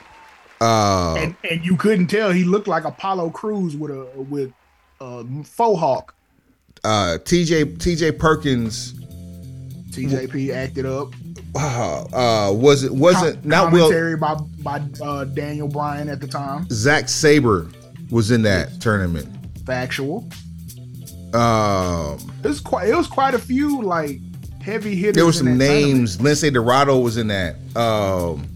Speaker 1: Uh,
Speaker 2: and and you couldn't tell he looked like Apollo Crews with a with a faux hawk.
Speaker 1: uh, TJ TJ Perkins
Speaker 2: TJP acted up.
Speaker 1: uh, uh, was it wasn't
Speaker 2: Com-
Speaker 1: not well.
Speaker 2: commentary by by uh, Daniel Bryan at the time.
Speaker 1: Zack Sabre was in that tournament.
Speaker 2: Factual.
Speaker 1: Um,
Speaker 2: It was quite. It was quite a few like heavy hitters.
Speaker 1: there were some
Speaker 2: that tournament.
Speaker 1: names. Lince Dorado was in that. Um,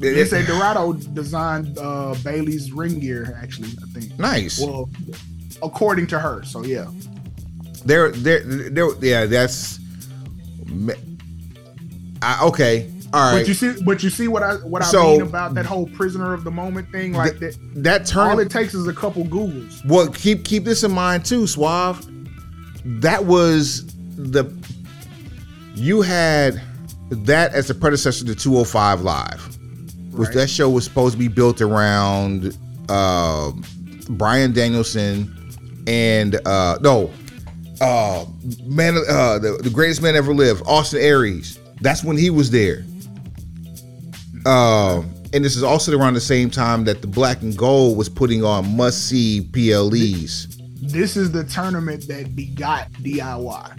Speaker 1: it-
Speaker 2: They say Dorado designed uh, Bayley's ring gear. Actually, I think.
Speaker 1: nice.
Speaker 2: Well, according to her. So yeah.
Speaker 1: There, there, there. Yeah, that's. I, okay, All right.
Speaker 2: But you see, but you see what I what I
Speaker 1: So-
Speaker 2: mean about that whole prisoner of the moment thing. Like that,
Speaker 1: that
Speaker 2: all it takes is a couple Googles.
Speaker 1: Well, keep keep this in mind too, Suave. That was the you had that as a predecessor to 205 Live, which
Speaker 2: Right.
Speaker 1: that show was supposed to be built around uh, Bryan Danielson and uh, no, uh, man, uh, the, the greatest man ever lived, Austin Aries, That's when he was there. Um, and this is also around the same time that the Black and Gold was putting on must see PLEs.
Speaker 2: This is the tournament that begot DIY.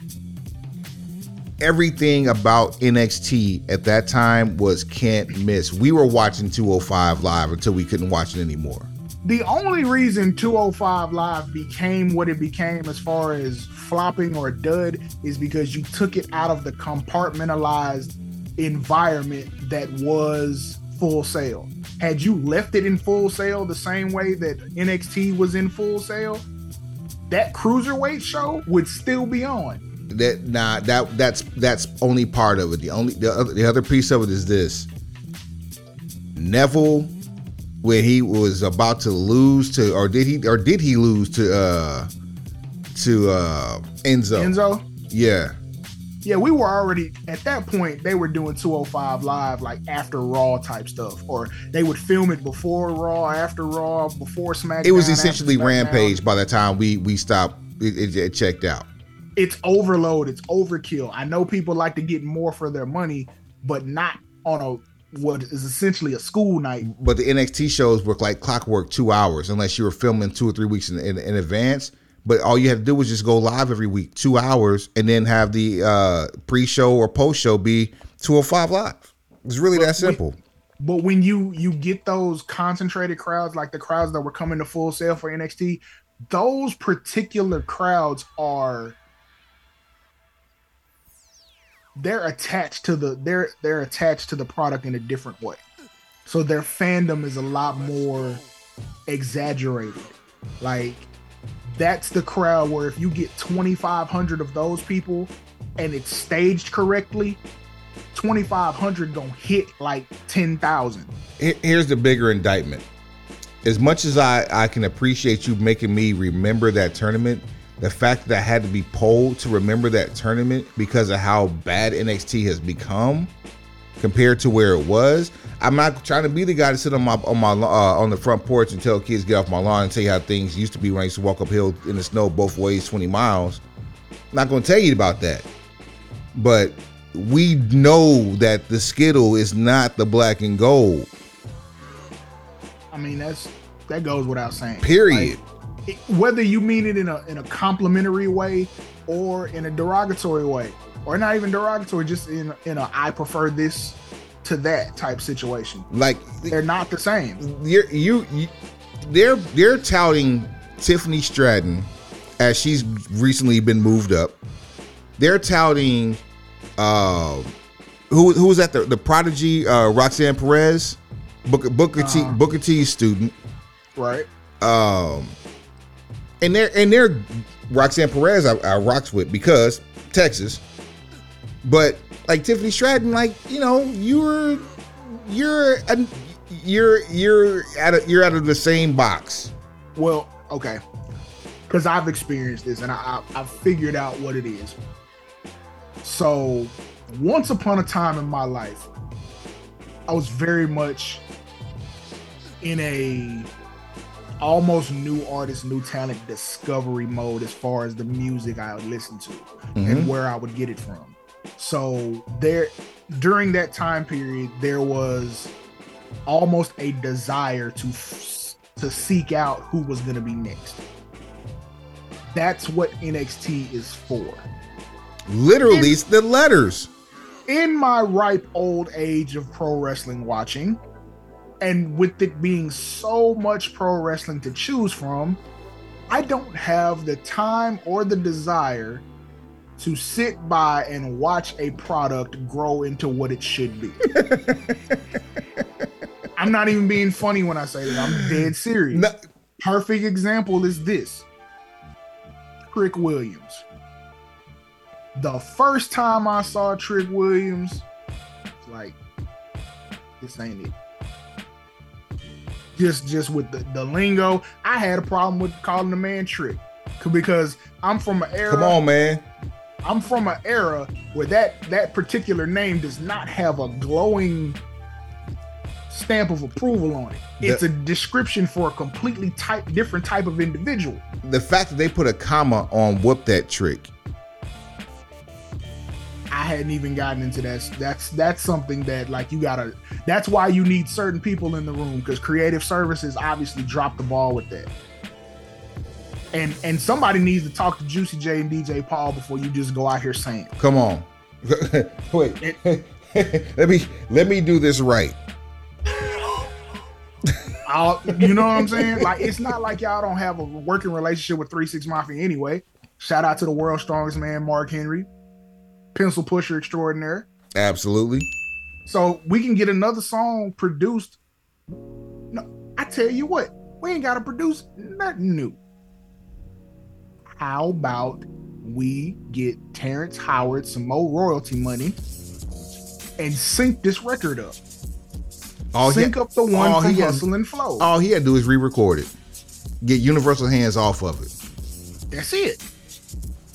Speaker 1: Everything about NXT at that time was can't miss. We were watching 205 live until we couldn't watch it anymore.
Speaker 2: The only reason 205 Live became what it became as far as flopping or dud is because you took it out of the compartmentalized environment that was full sail. Had you left it in full sail the same way that NXT was in full sail, that cruiserweight show would still be on.
Speaker 1: That nah, that that's that's only part of it. The only the other, the other piece of it is this. Neville when he was about to lose to or did he or did he lose to uh to uh Enzo?
Speaker 2: Enzo?
Speaker 1: Yeah.
Speaker 2: Yeah, we were already at that point. They were doing 205 live, like after Raw type stuff, or they would film it before Raw, after Raw, before SmackDown.
Speaker 1: It was essentially Rampage by the time we we stopped. It, it, it checked out.
Speaker 2: It's overload. It's overkill. I know people like to get more for their money, but not on a what is essentially a school night.
Speaker 1: But the NXT shows work like clockwork, two hours, unless you were filming two or three weeks in, in, in, advance. But all you had to do was just go live every week, two hours, and then have the uh, pre-show or post-show be 205 live. It's really but that simple.
Speaker 2: but when you you get those concentrated crowds, like the crowds that were coming to Full Sail for NXT, those particular crowds are they're attached to the they're they're attached to the product in a different way. So their fandom is a lot more exaggerated. Like that's the crowd where if you get 2500 of those people and it's staged correctly, 2500 gonna hit like 10,000.
Speaker 1: Here's the bigger indictment. As much as I I can appreciate you making me remember that tournament, the fact that I had to be polled to remember that tournament because of how bad NXT has become compared to where it was. I'm not trying to be the guy to sit on my on my uh, on the front porch and tell kids get off my lawn and tell you how things used to be when I used to walk uphill in the snow both ways 20 miles. I'm not going to tell you about that. But we know that the Skittle is not the black and gold.
Speaker 2: I mean, that's that goes without saying.
Speaker 1: Period. Like,
Speaker 2: whether you mean it in a in a complimentary way or in a derogatory way, or not even derogatory, just in in a I prefer this to that type situation.
Speaker 1: Like
Speaker 2: they're not the same.
Speaker 1: You're, you you they're they're touting Tiffany Stratton as she's recently been moved up. They're touting uh who who was that the the prodigy uh Roxanne Perez Booker Booker T uh, Booker T's student.
Speaker 2: Right.
Speaker 1: Um and they're and they're Roxanne Perez I, I rocks with because Texas. But like Tiffany Stratton, like you know, you're you're a, you're you're out of you're out of the same box.
Speaker 2: Well, okay, because I've experienced this and I, I I've figured out what it is. So, once upon a time in my life, I was very much in a almost new artist, new talent discovery mode as far as the music I would listen to mm-hmm. and where I would get it from. So there during that time period, there was almost a desire to to seek out who was going to be next. That's what NXT is for.
Speaker 1: Literally, in, the letters.
Speaker 2: In my ripe old age of pro wrestling watching, and with it being so much pro wrestling to choose from, I don't have the time or the desire to sit by and watch a product grow into what it should be. I'm not even being funny when I say that. I'm dead serious. No. Perfect example is this Trick Williams. The first time I saw Trick Williams, it's like, this ain't it just just with the, the lingo. I had a problem with calling the man Trick because I'm from an era.
Speaker 1: Come on, man.
Speaker 2: I'm from an era where that that particular name does not have a glowing stamp of approval on it. It's the, a description for a completely type different type of individual.
Speaker 1: The fact that they put a comma on whoop that trick
Speaker 2: I hadn't even gotten into that. That's that's something that like you gotta. That's why you need certain people in the room because creative services obviously dropped the ball with that. And and somebody needs to talk to Juicy J and DJ Paul before you just go out here saying.
Speaker 1: Come on, wait. let me let me do this right.
Speaker 2: I'll, you know what I'm saying? Like it's not like y'all don't have a working relationship with Three Six Mafia anyway. Shout out to the world's strongest man, Mark Henry, pencil pusher extraordinaire.
Speaker 1: Absolutely.
Speaker 2: So we can get another song produced. No, I tell you what, we ain't gotta produce nothing new. How about we get Terrence Howard some more royalty money and sync this record up?
Speaker 1: All
Speaker 2: sync
Speaker 1: he,
Speaker 2: up the one
Speaker 1: all
Speaker 2: from
Speaker 1: he
Speaker 2: Hustle and Flow.
Speaker 1: all he had to do is re-record it. Get Universal hands off of it.
Speaker 2: That's it.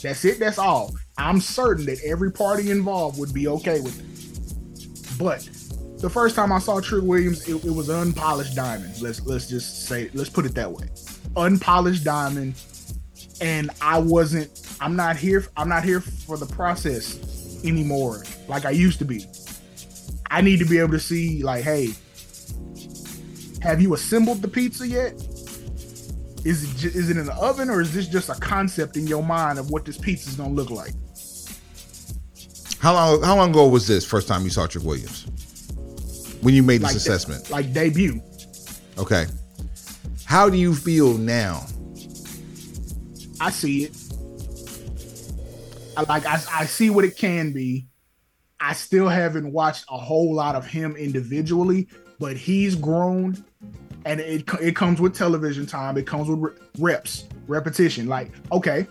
Speaker 2: That's it. That's all. I'm certain that every party involved would be okay with it. But the first time I saw Trick Williams, it, it was an unpolished diamond. Let's let's just say let's put it that way. Unpolished diamond. And I wasn't I'm not here I'm not here for the process anymore like I used to be. I need to be able to see like, hey, have you assembled the pizza yet? Is it is it in the oven or is this just a concept in your mind of what this pizza is gonna look like?
Speaker 1: How long how long ago was this first time you saw Trick Williams? When you made this
Speaker 2: Like
Speaker 1: assessment.
Speaker 2: like debut.
Speaker 1: Okay. How do you feel now?
Speaker 2: I see it. I like I, I see what it can be. I still haven't watched a whole lot of him individually, but he's grown, and it it comes with television time. It comes with re- reps, repetition. Like okay,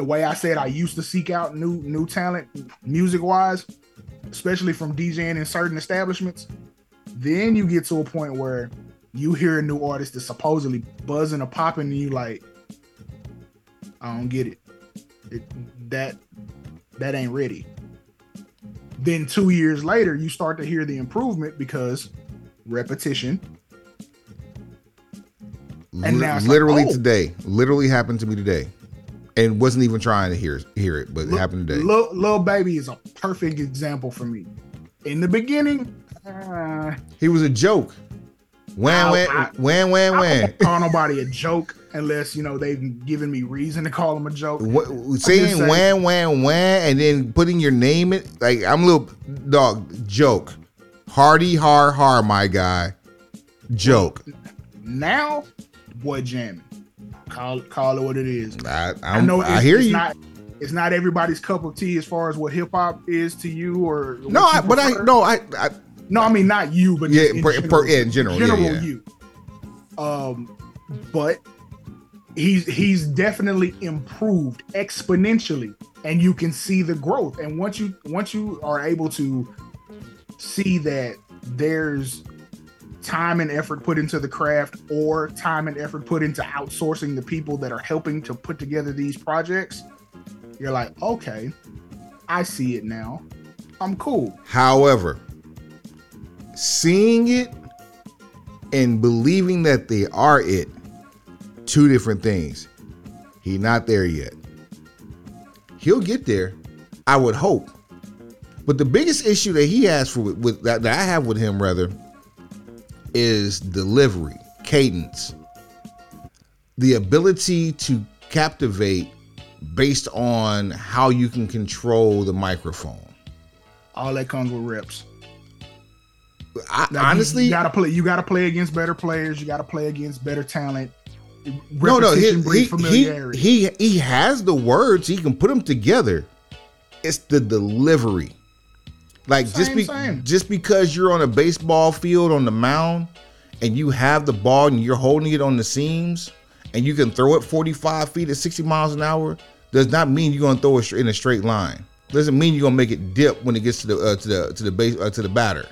Speaker 2: the way I said I used to seek out new new talent, music wise, especially from DJing in certain establishments. Then you get to a point where you hear a new artist that's supposedly buzzing or popping, and you like, I don't get it. it that that ain't ready. Then two years later, you start to hear the improvement because repetition. And now it's like,
Speaker 1: literally
Speaker 2: oh.
Speaker 1: today. Literally happened to me today. And wasn't even trying to hear hear it, but it happened today.
Speaker 2: Lil, Lil Baby is a perfect example for me. In the beginning, uh,
Speaker 1: he was a joke. Wham
Speaker 2: I-
Speaker 1: wham
Speaker 2: I-
Speaker 1: wham wham
Speaker 2: I
Speaker 1: wham.
Speaker 2: call nobody a joke unless you know they've given me reason to call them a joke.
Speaker 1: Wha- saying wham wham wham and then putting your name in like I'm a little dog joke. Hardy har har my guy. Joke.
Speaker 2: Now, boy, jamming. Call call it what it is.
Speaker 1: I
Speaker 2: i know
Speaker 1: I
Speaker 2: it's,
Speaker 1: hear you.
Speaker 2: not it's not everybody's cup of tea as far as what hip hop is to you or
Speaker 1: no, I, but I no I, I
Speaker 2: no, I mean not you, but
Speaker 1: Yeah,
Speaker 2: in
Speaker 1: per-
Speaker 2: general,
Speaker 1: per- yeah, in general, yeah, yeah.
Speaker 2: you. Um, but he's he's definitely improved exponentially, and you can see the growth. And once you once you are able to see that there's time and effort put into the craft or time and effort put into outsourcing the people that are helping to put together these projects you're like okay i see it now i'm cool
Speaker 1: However, seeing it and believing that they are it, two different things. He not there yet. He'll get there, I would hope. But the biggest issue that he has for with that, that I have with him rather is delivery, cadence, the ability to captivate based on how you can control the microphone.
Speaker 2: all that comes with reps
Speaker 1: I,
Speaker 2: Like,
Speaker 1: honestly,
Speaker 2: you, gotta play you gotta play against better players you gotta play against better talent
Speaker 1: no, no, he, he, he, he has the words. He can put them together. It's the delivery. Like just be,
Speaker 2: same.
Speaker 1: just because you're on a baseball field on the mound and you have the ball and you're holding it on the seams and you can throw it 45 feet at 60 miles an hour does not mean you're gonna throw it in a straight line. Doesn't mean you're gonna make it dip when it gets to the uh, to the to the base uh, to the batter.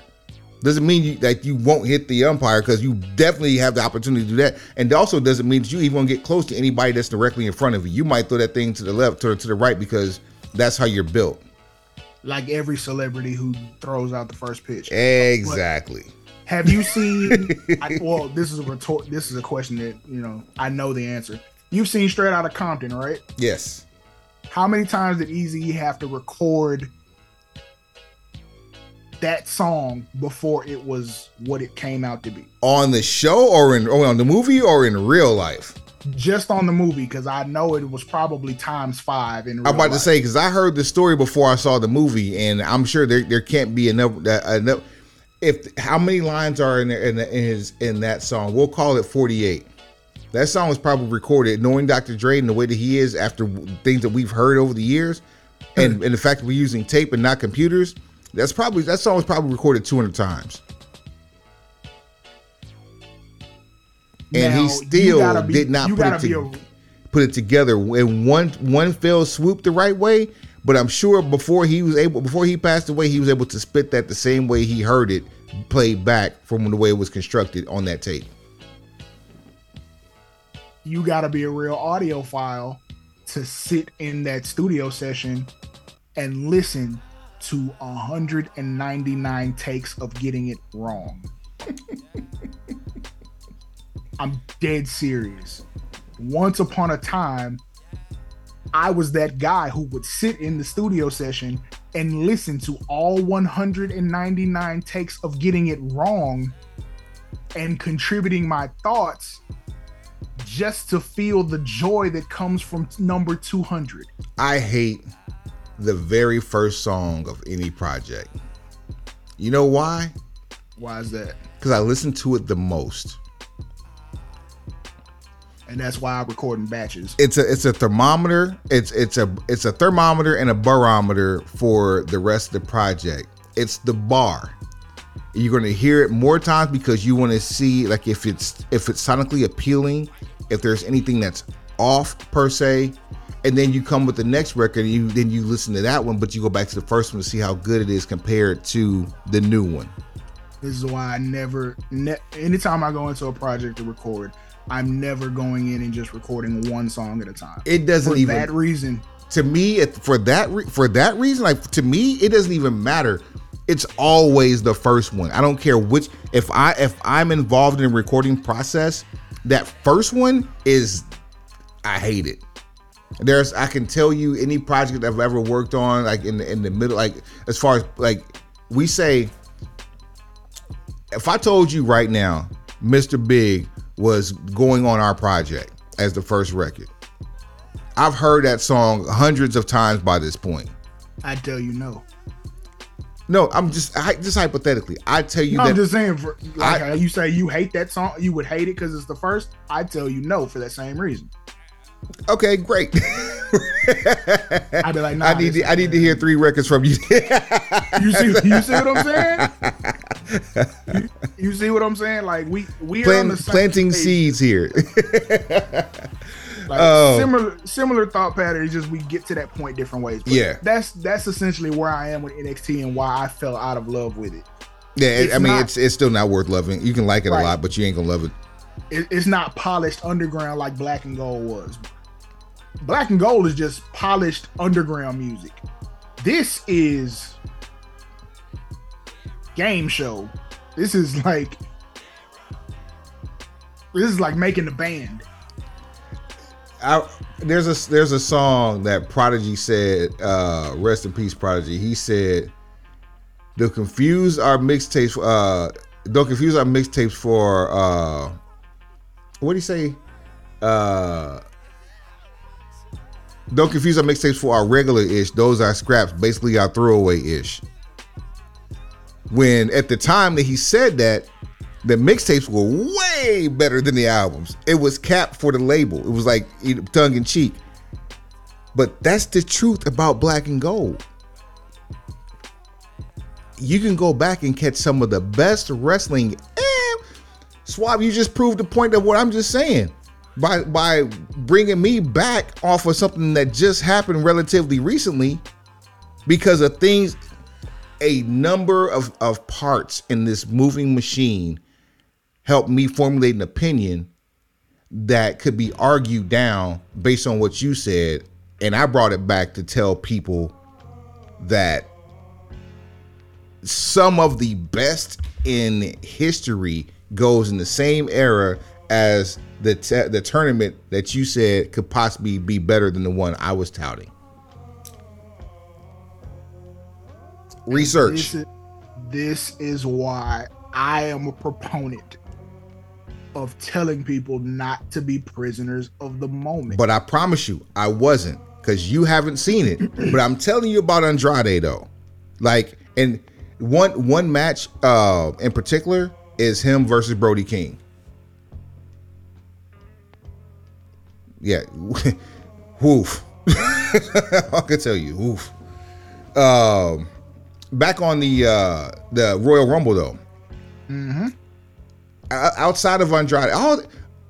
Speaker 1: Doesn't mean you, that you won't hit the umpire because you definitely have the opportunity to do that, and also doesn't mean that you even get close to anybody that's directly in front of you. You might throw that thing to the left or to the right because that's how you're built.
Speaker 2: Like every celebrity who throws out the first pitch
Speaker 1: Exactly.
Speaker 2: have you seen I, well this is a retort this is a question that you know i know the answer you've seen straight out of compton right
Speaker 1: Yes.
Speaker 2: how many times did Eazy have to record that song before it was what it came out to be.
Speaker 1: On the show or in or on the movie or in real life?
Speaker 2: Just on the movie because I know it was probably times five. In
Speaker 1: I'm about
Speaker 2: life.
Speaker 1: to say because I heard the story before I saw the movie, and I'm sure there there can't be enough uh, enough. If how many lines are in there in, in his in that song? We'll call it 48. That song was probably recorded, knowing Dr. Dre and the way that he is after things that we've heard over the years, and, hmm. and the fact that we're using tape and not computers. That's probably that song was probably recorded 200 times. And
Speaker 2: Now,
Speaker 1: he still
Speaker 2: be-
Speaker 1: did not put it, to,
Speaker 2: a-
Speaker 1: put it together in one one fell swoop the right way. But I'm sure before he was able, before he passed away, he was able to spit that the same way he heard it played back from the way it was constructed on that tape.
Speaker 2: you got to be a real audiophile to sit in that studio session and listen to 199 takes of getting it wrong. I'm dead serious. Once upon a time, I was that guy who would sit in the studio session and listen to all 199 takes of getting it wrong and contributing my thoughts just to feel the joy that comes from number 200.
Speaker 1: I hate the very first song of any project. You know why?
Speaker 2: Why is that?
Speaker 1: Because I listen to it the most.
Speaker 2: And that's why I record in batches.
Speaker 1: It's a it's a thermometer. It's it's a it's a thermometer and a barometer for the rest of the project. It's the bar. You're going to hear it more times because you want to see like if it's if it's sonically appealing, if there's anything that's off per se, and then you come with the next record and you then you listen to that one, but you go back to the first one to see how good it is compared to the new one.
Speaker 2: This is why I never, ne- anytime I go into a project to record, I'm never going in and just recording one song at a time.
Speaker 1: It doesn't
Speaker 2: For
Speaker 1: even
Speaker 2: that reason,
Speaker 1: to me it, for that re- for that reason like to me it doesn't even matter. It's always the first one. I don't care which if i if i'm involved in the recording process that first one is i hate it. There's i can tell you any project i've ever worked on like in the in the middle like as far as like we say if i told you right now mr big was going on our project as the first record I've heard that song hundreds of times by this point.
Speaker 2: I tell you no.
Speaker 1: No, I'm just I, just hypothetically. I tell you
Speaker 2: No,
Speaker 1: that
Speaker 2: I'm just saying, for, like
Speaker 1: I-
Speaker 2: you say you hate that song, you would hate it because it's the first. I tell you no for that same reason.
Speaker 1: Okay, great.
Speaker 2: I'd be like, nah,
Speaker 1: I need to, I need to hear three records from you.
Speaker 2: You see, you see what I'm saying? you, you see what I'm saying? Like we we the
Speaker 1: planting
Speaker 2: page.
Speaker 1: seeds here.
Speaker 2: Like
Speaker 1: Oh.
Speaker 2: similar similar thought pattern. it's Just we get to that point different ways. But
Speaker 1: Yeah.
Speaker 2: that's that's essentially where I am with NXT and why I fell out of love with it.
Speaker 1: yeah,
Speaker 2: It's
Speaker 1: I mean
Speaker 2: not-
Speaker 1: it's it's still not worth loving. You can like it
Speaker 2: Right.
Speaker 1: a lot, but you ain't gonna love it.
Speaker 2: It. It's not polished underground like Black and Gold was. Black and Gold is just polished underground music. This is game show. This is like this is like making a band.
Speaker 1: I, there's a there's a song that Prodigy said, uh, rest in peace, Prodigy. He said, "Don't confuse our mixtapes. Uh, don't confuse our mixtapes for uh, what do you say? Uh, don't confuse our mixtapes for our regular ish. Those are scraps, basically our throwaway ish." When at the time that he said that, the mixtapes were way better than the albums. It was capped for the label. It was like tongue in cheek. But that's the truth about Black and Gold. You can go back and catch some of the best wrestling. Suave, you just proved the point of what I'm just saying by by bringing me back off of something that just happened relatively recently because of things a number of, of parts in this moving machine helped me formulate an opinion that could be argued down based on what you said. And I brought it back to tell people that some of the best in history goes in the same era as the te- the tournament that you said could possibly be better than the one I was touting. Research.
Speaker 2: This is, this is why I am a proponent of telling people not to be prisoners of the moment.
Speaker 1: But I promise you, I wasn't because you haven't seen it. but I'm telling you about Andrade though. Like, and one one match uh in particular is him versus Brody King. Yeah, woof. I can tell you, woof. Um, back on the uh the Royal Rumble though.
Speaker 2: Mm-hmm.
Speaker 1: Outside of Andrade, all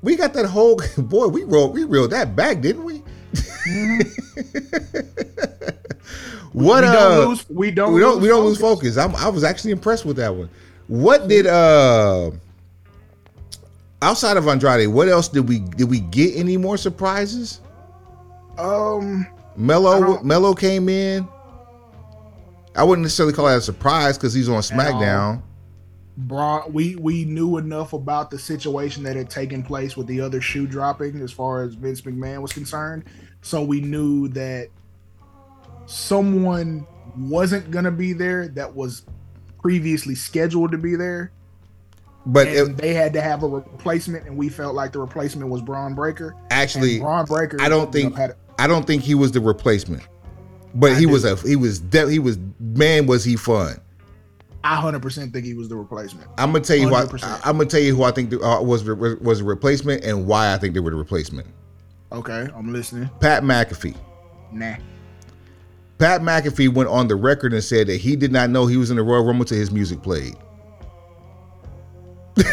Speaker 1: we got that whole boy. We rolled, we reeled that back, didn't we? what
Speaker 2: we
Speaker 1: uh?
Speaker 2: Don't lose, we don't.
Speaker 1: We don't.
Speaker 2: Lose
Speaker 1: we don't
Speaker 2: focus.
Speaker 1: lose focus. I'm, I was actually impressed with that one. What did uh? Outside of Andrade, what else did we did we get any more surprises?
Speaker 2: Um,
Speaker 1: Mello Mello came in. I wouldn't necessarily call that a surprise because he's on SmackDown.
Speaker 2: Bron, we we knew enough about the situation that had taken place with the other shoe dropping, as far as Vince McMahon was concerned. So we knew that someone wasn't gonna be there that was previously scheduled to be there,
Speaker 1: But
Speaker 2: and
Speaker 1: it,
Speaker 2: they had to have a replacement, and we felt like the replacement was Bron Breakker.
Speaker 1: actually,
Speaker 2: Bron Breakker,
Speaker 1: I don't think
Speaker 2: had-
Speaker 1: I don't think he was the replacement. But
Speaker 2: I
Speaker 1: he
Speaker 2: do.
Speaker 1: was a he was de- he was man was he fun.
Speaker 2: I hundred percent think he was the replacement.
Speaker 1: I'm gonna tell you what
Speaker 2: 100%.
Speaker 1: I'm gonna tell you who I think the, uh, was was a replacement and why I think they were the replacement.
Speaker 2: Okay, I'm listening.
Speaker 1: Pat McAfee.
Speaker 2: Nah.
Speaker 1: Pat McAfee went on the record and said that he did not know he was in the Royal Rumble till his music played.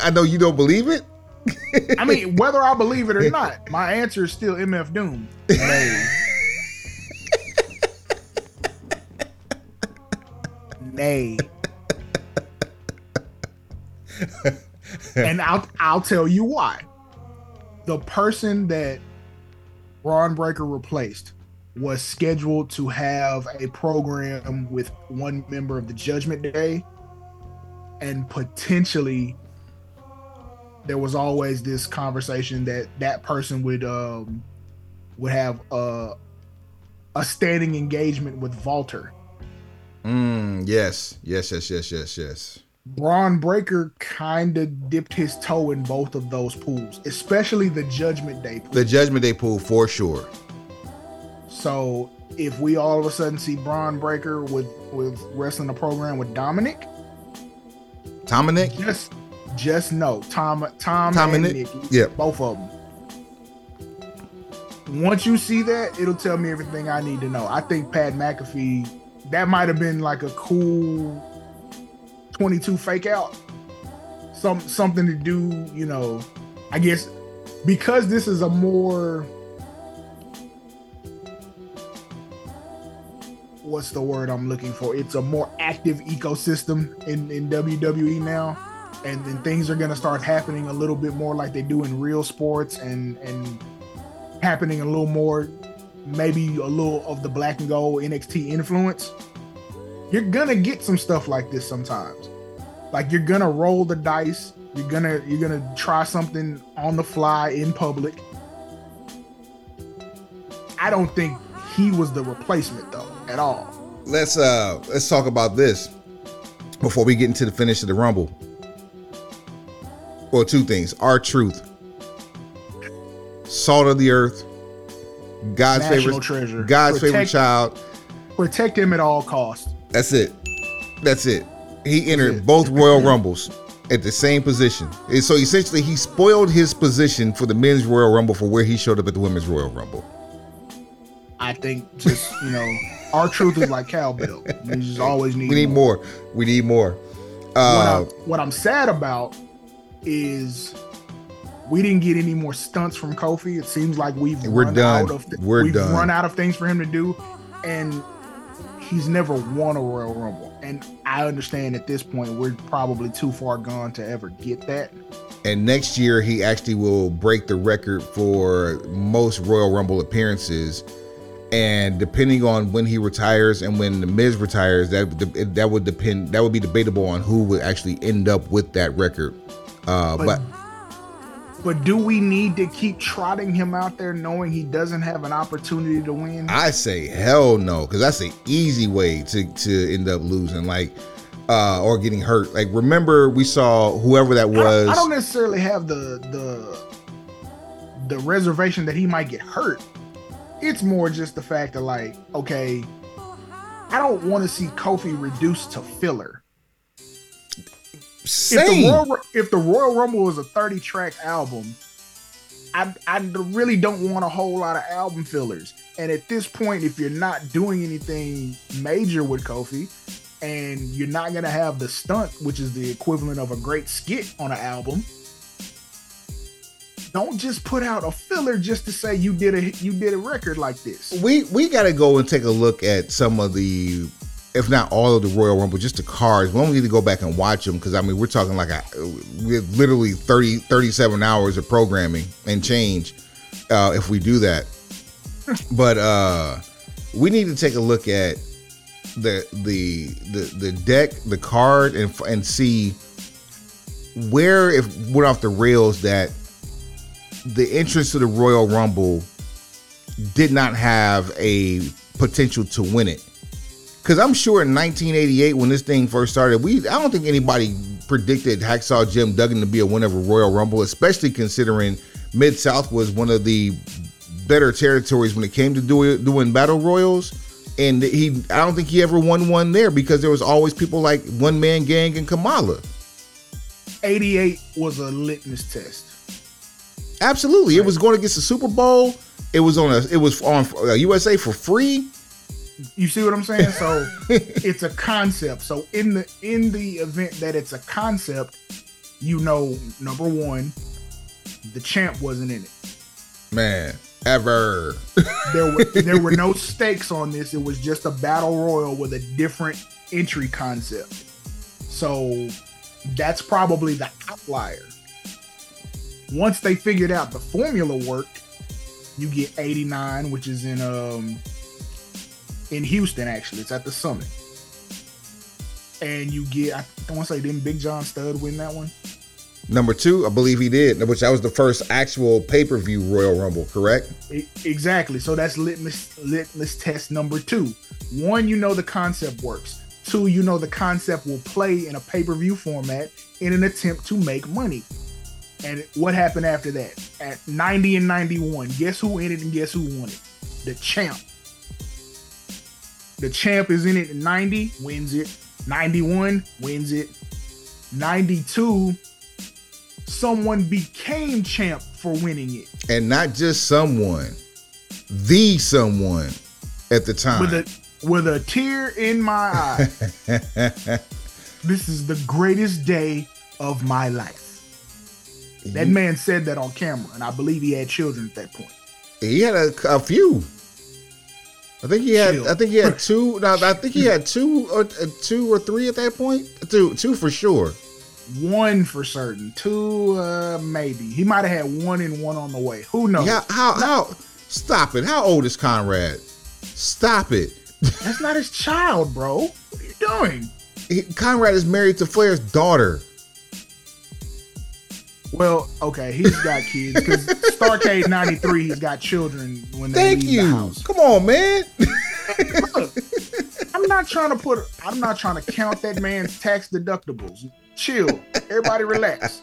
Speaker 1: I know you don't believe it.
Speaker 2: I mean, whether I believe it or not, my answer is still MF Doom. Nay. Nay. and I'll I'll tell you why. The person that Bron Breakker replaced was scheduled to have a program with one member of the Judgment Day and potentially there was always this conversation that that person would um would have a a standing engagement with Walter.
Speaker 1: Mm, yes, yes, yes, yes, yes, yes.
Speaker 2: Bron Breakker kind of dipped his toe in both of those pools, especially the Judgment Day pool.
Speaker 1: The Judgment Day pool for sure.
Speaker 2: So if we all of a sudden see Bron Breakker with with wrestling a program with Dominic,
Speaker 1: Dominic.
Speaker 2: just just know Tom Tom,
Speaker 1: Tom
Speaker 2: and
Speaker 1: and
Speaker 2: Nick,
Speaker 1: Nick, yeah.
Speaker 2: both of them. Once you see that, it'll tell me everything I need to know. I think Pat McAfee that might have been like a cool 22 fake out. Some something to do, you know, I guess because this is a more what's the word I'm looking for? It's a more active ecosystem in, in WWE now. And then things are gonna start happening a little bit more like they do in real sports and and happening a little more maybe a little of the black and gold NXT influence. You're gonna get some stuff like this sometimes. Like you're gonna roll the dice, you're gonna you're gonna try something on the fly in public. I don't think he was the replacement though at all.
Speaker 1: Let's uh let's talk about this before we get into the finish of the Rumble. Well, two things: R-Truth, salt of the earth, God's
Speaker 2: National
Speaker 1: favorite
Speaker 2: treasure.
Speaker 1: God's favorite child.
Speaker 2: Protect him at all costs.
Speaker 1: That's it. That's it. He entered
Speaker 2: it.
Speaker 1: both Royal Rumbles at the same position. And so essentially, he spoiled his position for the men's Royal Rumble for where he showed up at the women's Royal Rumble.
Speaker 2: I think just you know, R-Truth is like cowbell. We just always need.
Speaker 1: We need more. We need more.
Speaker 2: What,
Speaker 1: Uh,
Speaker 2: I'm, what I'm sad about is we didn't get any more stunts from Kofi. It seems like we've
Speaker 1: We're
Speaker 2: run
Speaker 1: done.
Speaker 2: out of th-
Speaker 1: We're
Speaker 2: we've
Speaker 1: done.
Speaker 2: run out of things for him to do, and he's never won a Royal Rumble. And I understand at this point we're probably too far gone to ever get that.
Speaker 1: and next year, he actually will break the record for most Royal Rumble appearances. And depending on when he retires and when the Miz retires, that that would depend. That would be debatable on who would actually end up with that record. Uh,
Speaker 2: But
Speaker 1: but
Speaker 2: but do we need to keep trotting him out there knowing he doesn't have an opportunity to win?
Speaker 1: I say hell no, because that's an easy way to to end up losing. Like uh, or getting hurt. Like remember we saw whoever that
Speaker 2: I
Speaker 1: was.
Speaker 2: I don't necessarily have the the the reservation that he might get hurt. It's more just the fact that like, okay, I don't want to see Kofi reduced to filler. If the,
Speaker 1: Same.
Speaker 2: Royal, if the Royal Rumble was a 30 track album, I, I really don't want a whole lot of album fillers. And at this point, if you're not doing anything major with Kofi, and you're not gonna have the stunt, which is the equivalent of a great skit on an album, don't just put out a filler just to say you did a you did a record like this.
Speaker 1: we we got to go and take a look at some of the if not all of the royal rumble just the cards we don't need to go back and watch them because i mean we're talking like a literally 30 37 hours of programming and change uh if we do that but uh we need to take a look at the the the the deck the card and and see where if went off the rails that the entrance to the royal rumble did not have a potential to win it. Because I'm sure in 1988, when this thing first started, we I don't think anybody predicted Hacksaw Jim Duggan to be a winner of a Royal Rumble, especially considering Mid South was one of the better territories when it came to doing doing battle royals. And he, I don't think he ever won one there because there was always people like One Man Gang and Kamala.
Speaker 2: 88 was a litmus test.
Speaker 1: Absolutely, it was going against the Super Bowl. It was on a, it was on uh, USA for free.
Speaker 2: You see what I'm saying? So it's a concept. So in the in the event that it's a concept, you know, number one, the champ wasn't in it.
Speaker 1: Man, ever.
Speaker 2: There were there were no stakes on this. It was just a battle royal with a different entry concept. So that's probably the outlier. Once they figured out the formula worked, you get 89, which is in um in Houston actually. It's at the summit. And you get I want to say didn't Big John Studd win that one?
Speaker 1: Number two, I believe he did, which that was the first actual pay per view Royal Rumble, correct?
Speaker 2: E- Exactly. So that's litmus litmus test number two. One, you know the concept works. Two, you know the concept will play in a pay per view format in an attempt to make money. And what happened after that? At 90 and 91, guess who in it and guess who won it? The champ. The champ is in it at 90, wins it. 91, wins it. 92, someone became champ for winning it.
Speaker 1: And not just someone, the someone at the time.
Speaker 2: with a with a tear in my eye. this is the greatest day of my life. That man said that on camera, and I believe he had children at that point.
Speaker 1: he had a, a few. I think he had.
Speaker 2: Chill.
Speaker 1: I think he had two. No, I think he had two or uh, two or three at that point. Two, two for sure.
Speaker 2: One for certain, two uh, maybe. He might have had one and one on the way. Who knows?
Speaker 1: Yeah. How? How? Stop it. How old is Conrad? Stop it.
Speaker 2: That's not his child, bro. What are you doing?
Speaker 1: He, Conrad is married to Flair's daughter.
Speaker 2: Well, okay, he's got kids because Starcade '93, he's got children when they
Speaker 1: Thank
Speaker 2: leave
Speaker 1: you.
Speaker 2: the house.
Speaker 1: Come on, man.
Speaker 2: Look, I'm not trying to put. I'm not trying to count that man's tax deductibles. Chill. Everybody relax.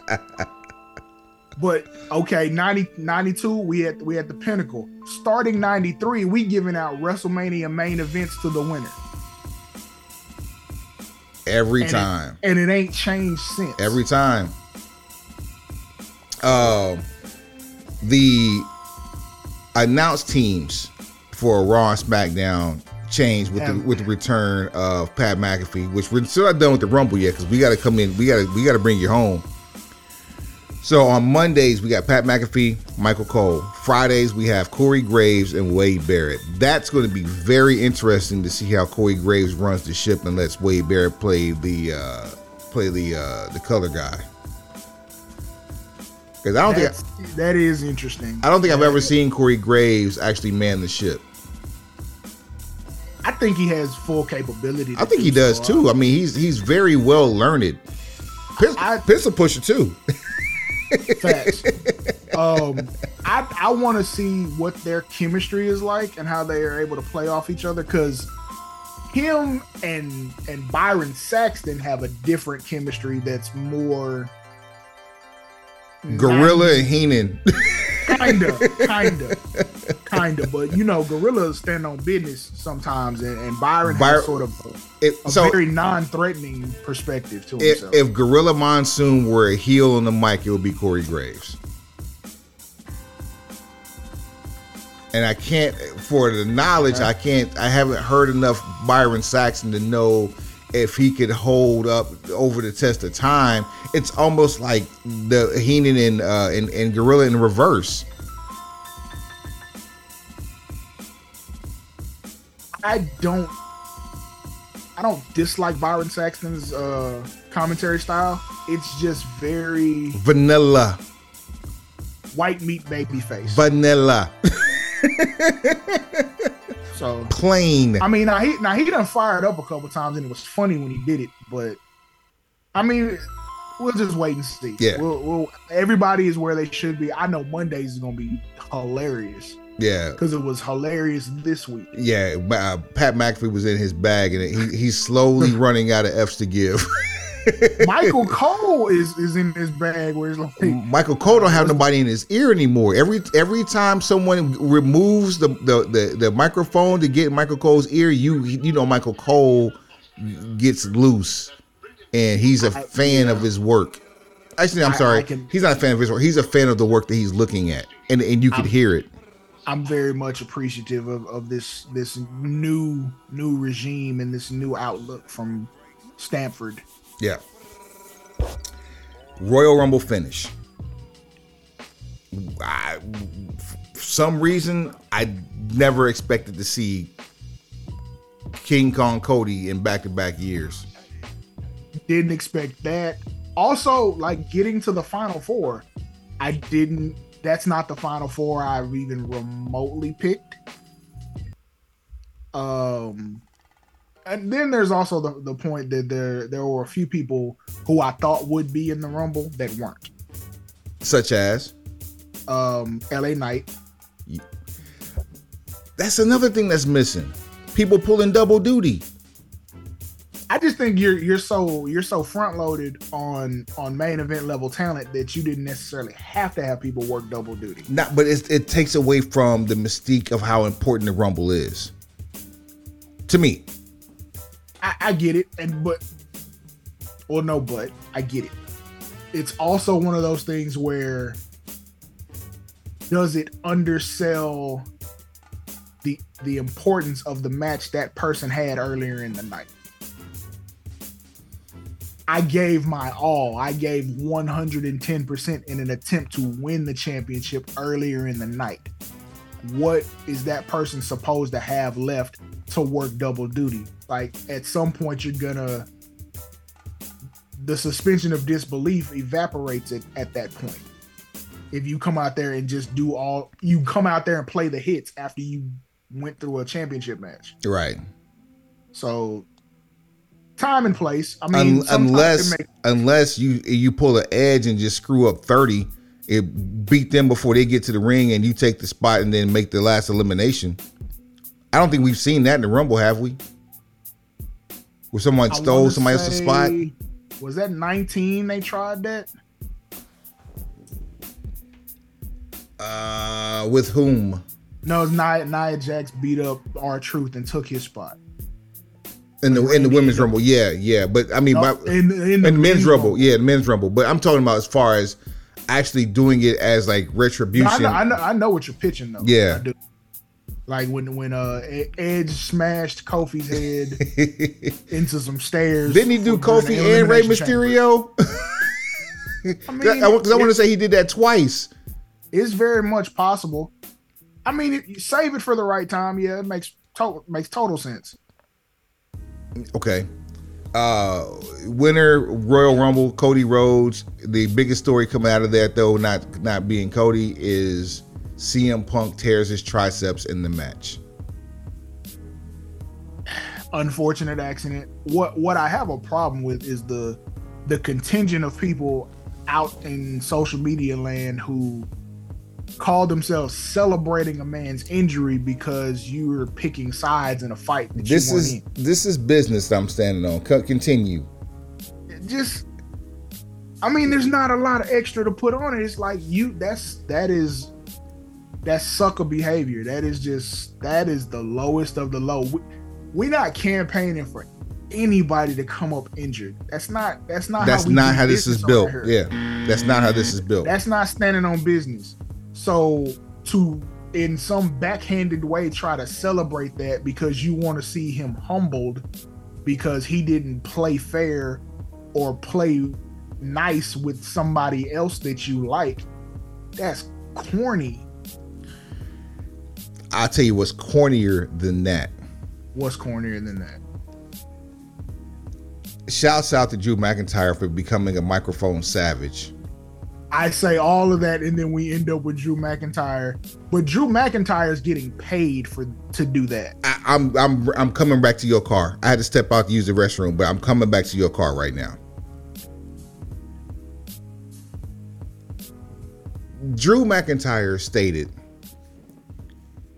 Speaker 2: But okay, 90, 92, we at we at the pinnacle. Starting 93, we giving out WrestleMania main events to the winner.
Speaker 1: Every
Speaker 2: And it-
Speaker 1: time.
Speaker 2: And it ain't changed since.
Speaker 1: Every time. Um, the announced teams for a Raw and SmackDown changed with the with the return of Pat McAfee, which we're still not done with the Rumble yet because we got to come in. We got to we got to bring you home. So on Mondays we got Pat McAfee, Michael Cole. Fridays we have Corey Graves and Wade Barrett. That's going to be very interesting to see how Corey Graves runs the ship and lets Wade Barrett play the uh, play the uh, the color guy. Because I don't think
Speaker 2: That's, that is interesting.
Speaker 1: I don't think I've ever seen Corey Graves actually man the ship.
Speaker 2: I think he has full capability.
Speaker 1: I think he does
Speaker 2: so.
Speaker 1: too. I mean, he's he's very well learned. Piss,
Speaker 2: I-
Speaker 1: pistol pusher too.
Speaker 2: Facts. um, I I want to see what their chemistry is like and how they are able to play off each other. Because him and and Byron Saxton have a different chemistry that's more
Speaker 1: Gorilla and Heenan.
Speaker 2: kinda, kinda, kinda. But you know, Gorilla stand on business sometimes, and, and Byron
Speaker 1: Byron-
Speaker 2: has sort of a,
Speaker 1: If,
Speaker 2: a
Speaker 1: so
Speaker 2: very non-threatening perspective to
Speaker 1: if,
Speaker 2: himself.
Speaker 1: if Gorilla Monsoon were a heel on the mic, it would be Corey Graves. And I can't, for the knowledge, I can't, I haven't heard enough Byron Saxton to know if he could hold up over the test of time. It's almost like the Heenan and, uh, and, and Gorilla in reverse.
Speaker 2: I don't, I don't dislike Byron Saxton's uh, commentary style. It's just very
Speaker 1: Vanilla.
Speaker 2: white meat baby face.
Speaker 1: Vanilla.
Speaker 2: so
Speaker 1: Plain.
Speaker 2: I mean, now he now he done fired up a couple times, and it was funny when he did it. But I mean, we'll just wait and see.
Speaker 1: Yeah.
Speaker 2: we'll, we'll everybody is where they should be. I know Mondays is gonna be hilarious
Speaker 1: Yeah.
Speaker 2: because it was hilarious this week.
Speaker 1: Yeah, uh, Pat McAfee was in his bag, and he, he's slowly running out of F's to give.
Speaker 2: Michael Cole is is in his bag where it's like
Speaker 1: Michael Cole don't have nobody in his ear anymore. Every every time someone removes the, the the the microphone to get Michael Cole's ear, you you know Michael Cole gets loose, and he's a
Speaker 2: I-
Speaker 1: fan of his work. Actually, I'm
Speaker 2: I-
Speaker 1: sorry,
Speaker 2: I can-
Speaker 1: he's not a fan of his work. He's a fan of the work that he's looking at, and and you could hear it.
Speaker 2: I'm very much appreciative of, of this this new new regime and this new outlook from Stamford.
Speaker 1: Yeah. Royal Rumble finish. I, for some reason, I never expected to see King Kong Cody in back to back years.
Speaker 2: didn't expect that. Also, like getting to the final four, I didn't. That's not the final four I've even remotely picked. Um, and then there's also the, the point that there there were a few people who I thought would be in the Rumble that weren't.
Speaker 1: Such as,
Speaker 2: Um, L.A. Knight,
Speaker 1: that's another thing that's missing. People pulling double duty.
Speaker 2: I just think you're you're so you're so front loaded on on main event level talent that you didn't necessarily have to have people work double duty.
Speaker 1: Not, but it, it takes away from the mystique of how important the Rumble is. To me,
Speaker 2: I, get it, and but well, no, but I get it. It's also one of those things where does it undersell the the importance of the match that person had earlier in the night? I gave my all. I gave 110% in an attempt to win the championship earlier in the night. What is that person supposed to have left to work double duty? Like at some point you're gonna the suspension of disbelief evaporates it at that point. If you come out there and just do all you come out there and play the hits after you went through a championship match.
Speaker 1: right?
Speaker 2: So time and place. I mean,
Speaker 1: unless
Speaker 2: make-
Speaker 1: unless you you pull an edge and just screw up 30 it beat them before they get to the ring and you take the spot and then make the last elimination i don't think we've seen that in the rumble have we where someone
Speaker 2: I
Speaker 1: stole somebody else's spot
Speaker 2: Was that 19 they tried that?
Speaker 1: uh with whom
Speaker 2: No, it's Nia, Nia Jax beat up R-Truth and took his spot.
Speaker 1: in the in the women's rumble yeah yeah but i mean
Speaker 2: No,
Speaker 1: by,
Speaker 2: in, in,
Speaker 1: in men's rumble yeah the men's rumble but i'm talking about as far as actually doing it as like retribution
Speaker 2: I, know, I know, I know what you're pitching though.
Speaker 1: Yeah.
Speaker 2: I. Like when when uh Edge smashed Kofi's head into some stairs.
Speaker 1: didn't he do kofi and Rey mysterio
Speaker 2: I mean,
Speaker 1: because I, want to say he did that twice
Speaker 2: it's very much possible. I mean, if you save it for the right time, yeah, it makes total makes total sense.
Speaker 1: Okay. Uh winner Royal Rumble, Cody Rhodes. The biggest story coming out of that though, not not being Cody, is CM Punk tears his triceps in the match.
Speaker 2: Unfortunate accident. What what I have a problem with is the the contingent of people out in social media land who call themselves celebrating a man's injury because you're picking sides in a fight. That
Speaker 1: This
Speaker 2: you
Speaker 1: is
Speaker 2: in.
Speaker 1: this is business that I'm standing on. Co- Continue.
Speaker 2: just I mean, there's not a lot of extra to put on it. It's like you that's that is that's sucker behavior. That is just that is the lowest of the low. We, we're not campaigning for anybody to come up injured. That's not that's not
Speaker 1: That's
Speaker 2: how
Speaker 1: not how this is built. Yeah, that's not how this is built.
Speaker 2: That's not standing on business. So to in some backhanded way try to celebrate that because you want to see him humbled because he didn't play fair or play nice with somebody else that you like. That's corny.
Speaker 1: I'll tell you what's cornier than that.
Speaker 2: What's cornier than that?
Speaker 1: Shouts out to Drew McIntyre for becoming a microphone savage.
Speaker 2: I say all of that and then we end up with Drew McIntyre. But Drew McIntyre is getting paid for to do that.
Speaker 1: I, I'm I'm I'm coming back to your car. I had to step out to use the restroom, but I'm coming back to your car right now. Drew McIntyre stated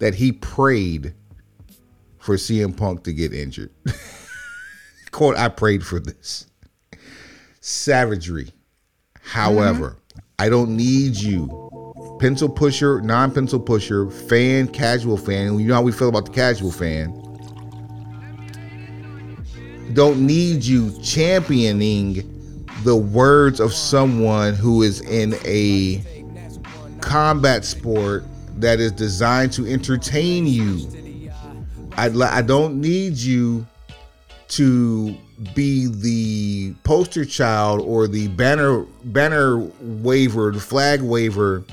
Speaker 1: that he prayed for CM Punk to get injured. Quote, I prayed for this. Savagery. However, I don't need you. Pencil pusher, non pencil pusher, fan, casual fan. You know how we feel about the casual fan. Don't need you championing the words of someone who is in a combat sport that is designed to entertain you. I, I don't need you to be the poster child or the banner banner waver, the flag waver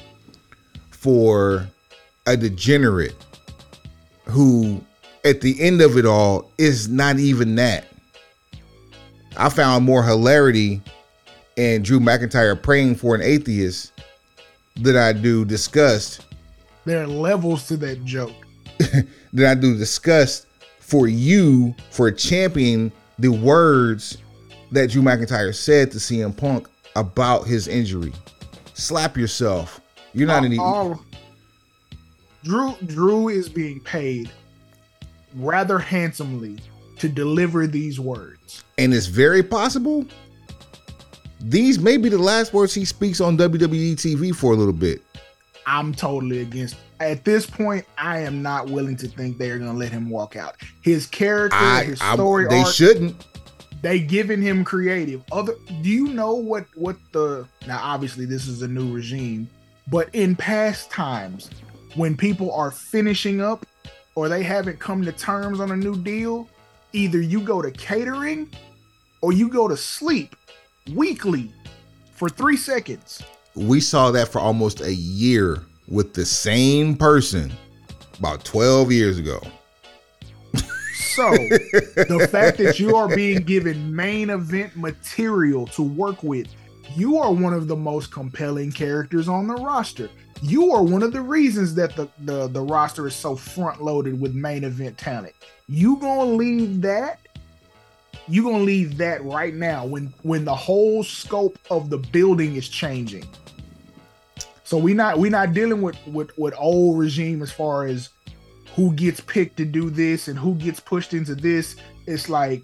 Speaker 1: for a degenerate who at the end of it all is not even that. I found more hilarity in Drew McIntyre praying for an atheist than I do disgust
Speaker 2: There are levels to that joke.
Speaker 1: that I do disgust for you for championing the words that Drew McIntyre said to CM Punk about his injury. Slap yourself. You're not in the
Speaker 2: all, Drew Drew is being paid rather handsomely to deliver these words.
Speaker 1: and it's very possible these may be the last words he speaks on WWE TV for a little bit.
Speaker 2: I'm totally against. At this point, I am not willing to think they are going to let him walk out. His character,
Speaker 1: I,
Speaker 2: his
Speaker 1: I
Speaker 2: story
Speaker 1: they
Speaker 2: arc,
Speaker 1: shouldn't.
Speaker 2: they giving him creative. Other, do you know what what the now? Obviously, this is a new regime, but in past times, when people are finishing up or they haven't come to terms on a new deal, either you go to catering or you go to sleep weekly for three seconds.
Speaker 1: We saw that for almost a year with the same person about 12 years ago.
Speaker 2: So the fact that you are being given main event material to work with, you are one of the most compelling characters on the roster. You are one of the reasons that the the, the roster is so front loaded with main event talent. You gonna leave that? You gonna leave that right now when when the whole scope of the building is changing. So we not we not dealing with with with old regime as far as who gets picked to do this and who gets pushed into this. It's like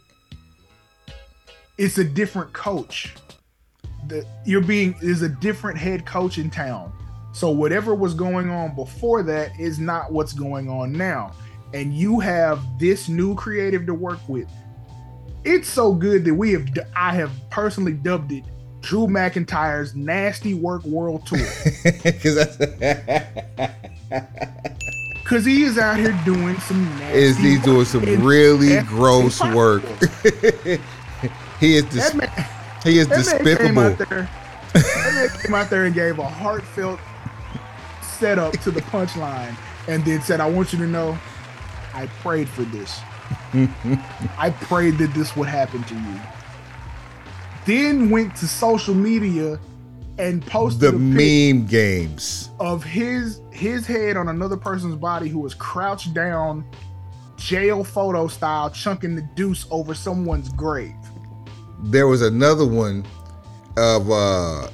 Speaker 2: it's a different coach. The, you're being is a different head coach in town. So whatever was going on before that is not what's going on now. And you have this new creative to work with. It's so good that we have I have personally dubbed it Drew McIntyre's Nasty Work World Tour.
Speaker 1: 'Cause that's-
Speaker 2: Cause he is out here doing some nasty
Speaker 1: is doing
Speaker 2: work.
Speaker 1: some
Speaker 2: And
Speaker 1: really gross work. he is dis-
Speaker 2: man,
Speaker 1: he is
Speaker 2: that man came out
Speaker 1: despicable.
Speaker 2: there. That man came out there and gave a heartfelt setup to the punchline, and then said, "I want you to know, I prayed for this. I prayed that this would happen to you." Then went to social media and posted
Speaker 1: The meme games.
Speaker 2: of his his head on another person's body who was crouched down, jail photo style, chunking the deuce over someone's grave.
Speaker 1: There was another one of uh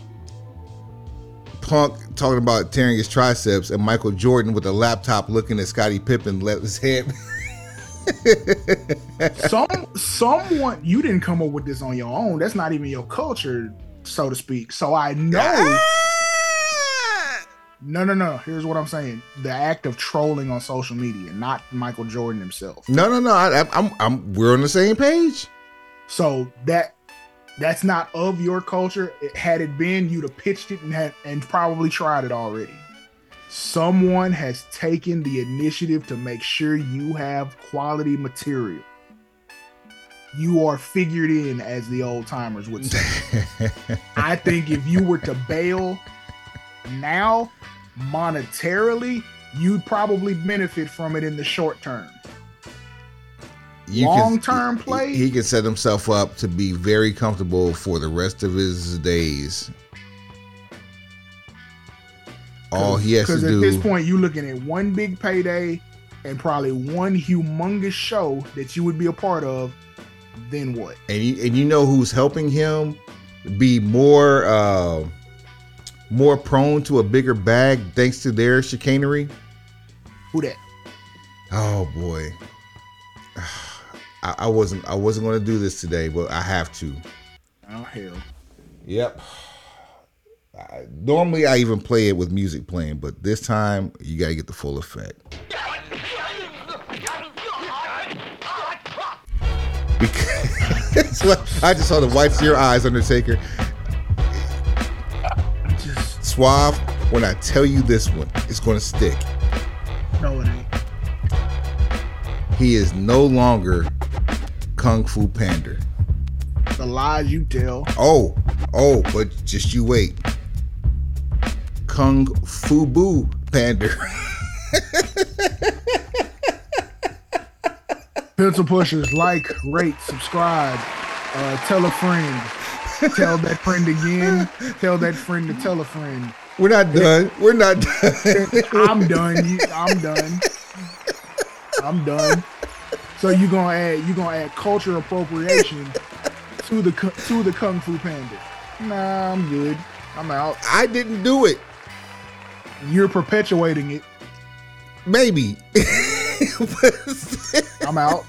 Speaker 1: Punk talking about tearing his triceps, and Michael Jordan with a laptop looking at Scottie Pippen let his head.
Speaker 2: Some someone you didn't come up with this on your own. That's not even your culture, so to speak. So I know. Ah! No, no, no. Here's what I'm saying: the act of trolling on social media, not Michael Jordan himself.
Speaker 1: No, no, no. I, I'm, I'm. We're on the same page.
Speaker 2: So that that's not of your culture. It, had it been, you'd have pitched it and had and probably tried it already. Someone has taken the initiative to make sure you have quality material. You are figured in, as the old timers would say. I think if you were to bail now, monetarily, you'd probably benefit from it in the short term.
Speaker 1: You
Speaker 2: Long
Speaker 1: can-
Speaker 2: term
Speaker 1: he-
Speaker 2: play,
Speaker 1: He, can set himself up to be very comfortable for the rest of his days. All he has to
Speaker 2: Because at this point, you're looking at one big payday and probably one humongous show that you would be a part of. Then what?
Speaker 1: and you, and you know who's helping him be more uh, more prone to a bigger bag thanks to their chicanery.
Speaker 2: Who that?
Speaker 1: Oh boy, I, I wasn't I wasn't going to do this today, but I have to.
Speaker 2: Oh hell!
Speaker 1: Yep. I, normally I even play it with music playing, but this time you got to get the full effect. Because I just saw the whites of your eyes, Undertaker.
Speaker 2: Just
Speaker 1: Suave, when I tell you this one, it's to stick.
Speaker 2: no, it ain't.
Speaker 1: He is no longer Kung Fu Panda.
Speaker 2: The lies you tell.
Speaker 1: Oh, oh, but just you wait. Kung Fu Boo Panda.
Speaker 2: Pencil pushers, like, rate, subscribe, uh, tell a friend, tell that friend again, tell that friend to tell a friend.
Speaker 1: We're not done. We're not done.
Speaker 2: I'm done. I'm done. I'm done. So you gonna add you gonna add culture appropriation to the to the Kung Fu Panda? Nah, I'm good. I'm out.
Speaker 1: I didn't do it.
Speaker 2: You're perpetuating it.
Speaker 1: Maybe.
Speaker 2: I'm out.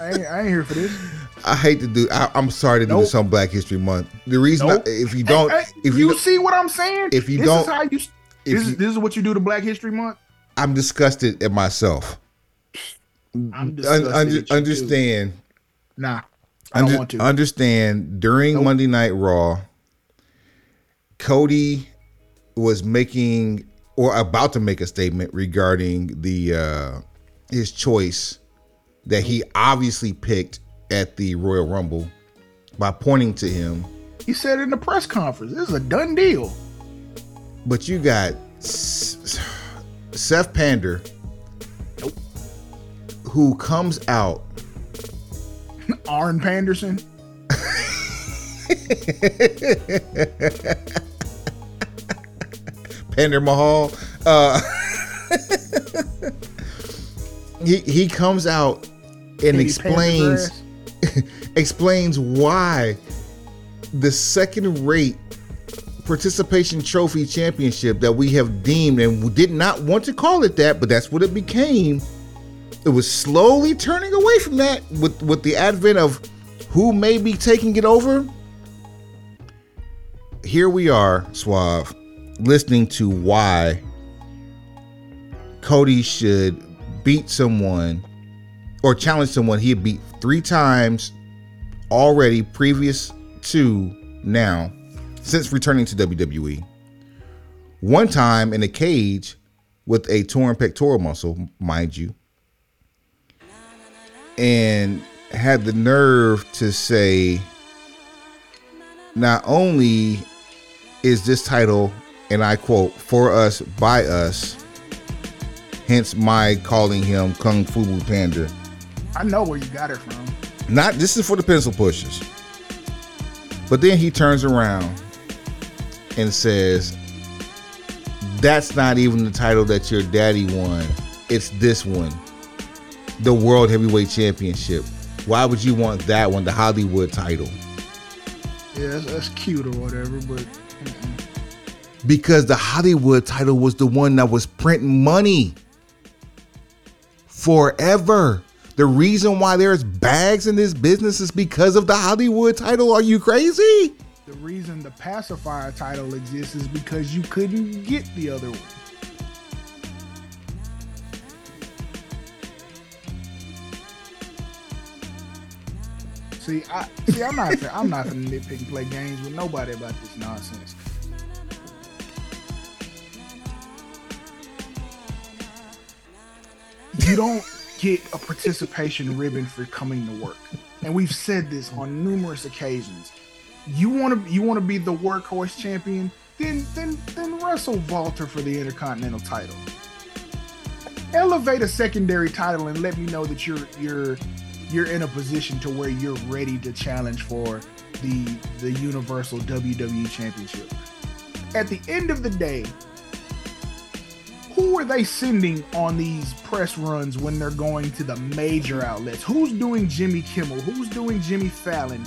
Speaker 2: I ain't, I ain't here for this.
Speaker 1: I hate to do. I, I'm sorry to do this on Black History Month. The reason,
Speaker 2: Nope.
Speaker 1: I, if you don't,
Speaker 2: Hey, hey,
Speaker 1: if
Speaker 2: you,
Speaker 1: you,
Speaker 2: see what I'm saying?
Speaker 1: if you
Speaker 2: this
Speaker 1: don't-
Speaker 2: is how you.
Speaker 1: if
Speaker 2: This
Speaker 1: you-
Speaker 2: is this is what you do to Black History Month.
Speaker 1: I'm disgusted at myself.
Speaker 2: I'm
Speaker 1: Un-
Speaker 2: disgusted
Speaker 1: under-
Speaker 2: at you, too.
Speaker 1: understand.
Speaker 2: Nah, I don't
Speaker 1: Under-
Speaker 2: want to.
Speaker 1: Understand during
Speaker 2: Nope.
Speaker 1: Monday Night Raw, Cody was making or about to make a statement regarding the uh his choice that he obviously picked at the Royal Rumble by pointing to him.
Speaker 2: he said in the press conference, "This is a done deal."
Speaker 1: But you got Seth Pander, who comes out
Speaker 2: Arn Panderson.
Speaker 1: Pander Mahal. Uh, he he comes out and
Speaker 2: Eddie
Speaker 1: explains explains why the second rate participation trophy championship that we have deemed and we did not want to call it that, but that's what it became. It was slowly turning away from that with with the advent of who may be taking it over. Here we are, Suave, listening to why Cody should beat someone or challenge someone he had beat three times already previous to now since returning to WWE. One time in a cage with a torn pectoral muscle, mind you, and had the nerve to say, not only is this title, and I quote, for us, by us, hence my calling him Kung Fu Panda.
Speaker 2: I know where you got it from.
Speaker 1: Not this is for the pencil pushers. But then he turns around and says, That's not even the title that your daddy won. It's this one. The World Heavyweight Championship. Why would you want that one, the Hollywood title?
Speaker 2: Yeah, that's, that's cute or whatever, but.
Speaker 1: Because the Hollywood title was the one that was printing money forever. The reason why there's bags in this business is because of the Hollywood title. Are you crazy?
Speaker 2: The reason the pacifier title exists is because you couldn't get the other one. See, I see. I'm not. I'm not gonna nitpick and play games with nobody about this nonsense. You don't get a participation ribbon for coming to work, and we've said this on numerous occasions. You want to. You want to be the workhorse champion. Then, then, then wrestle Walter for the Intercontinental title. Elevate a secondary title and let me know that you're you're you're in a position to where you're ready to challenge for the the Universal WWE Championship. At the end of the day, who are they sending on these press runs when they're going to the major outlets? Who's doing Jimmy Kimmel? Who's doing Jimmy Fallon?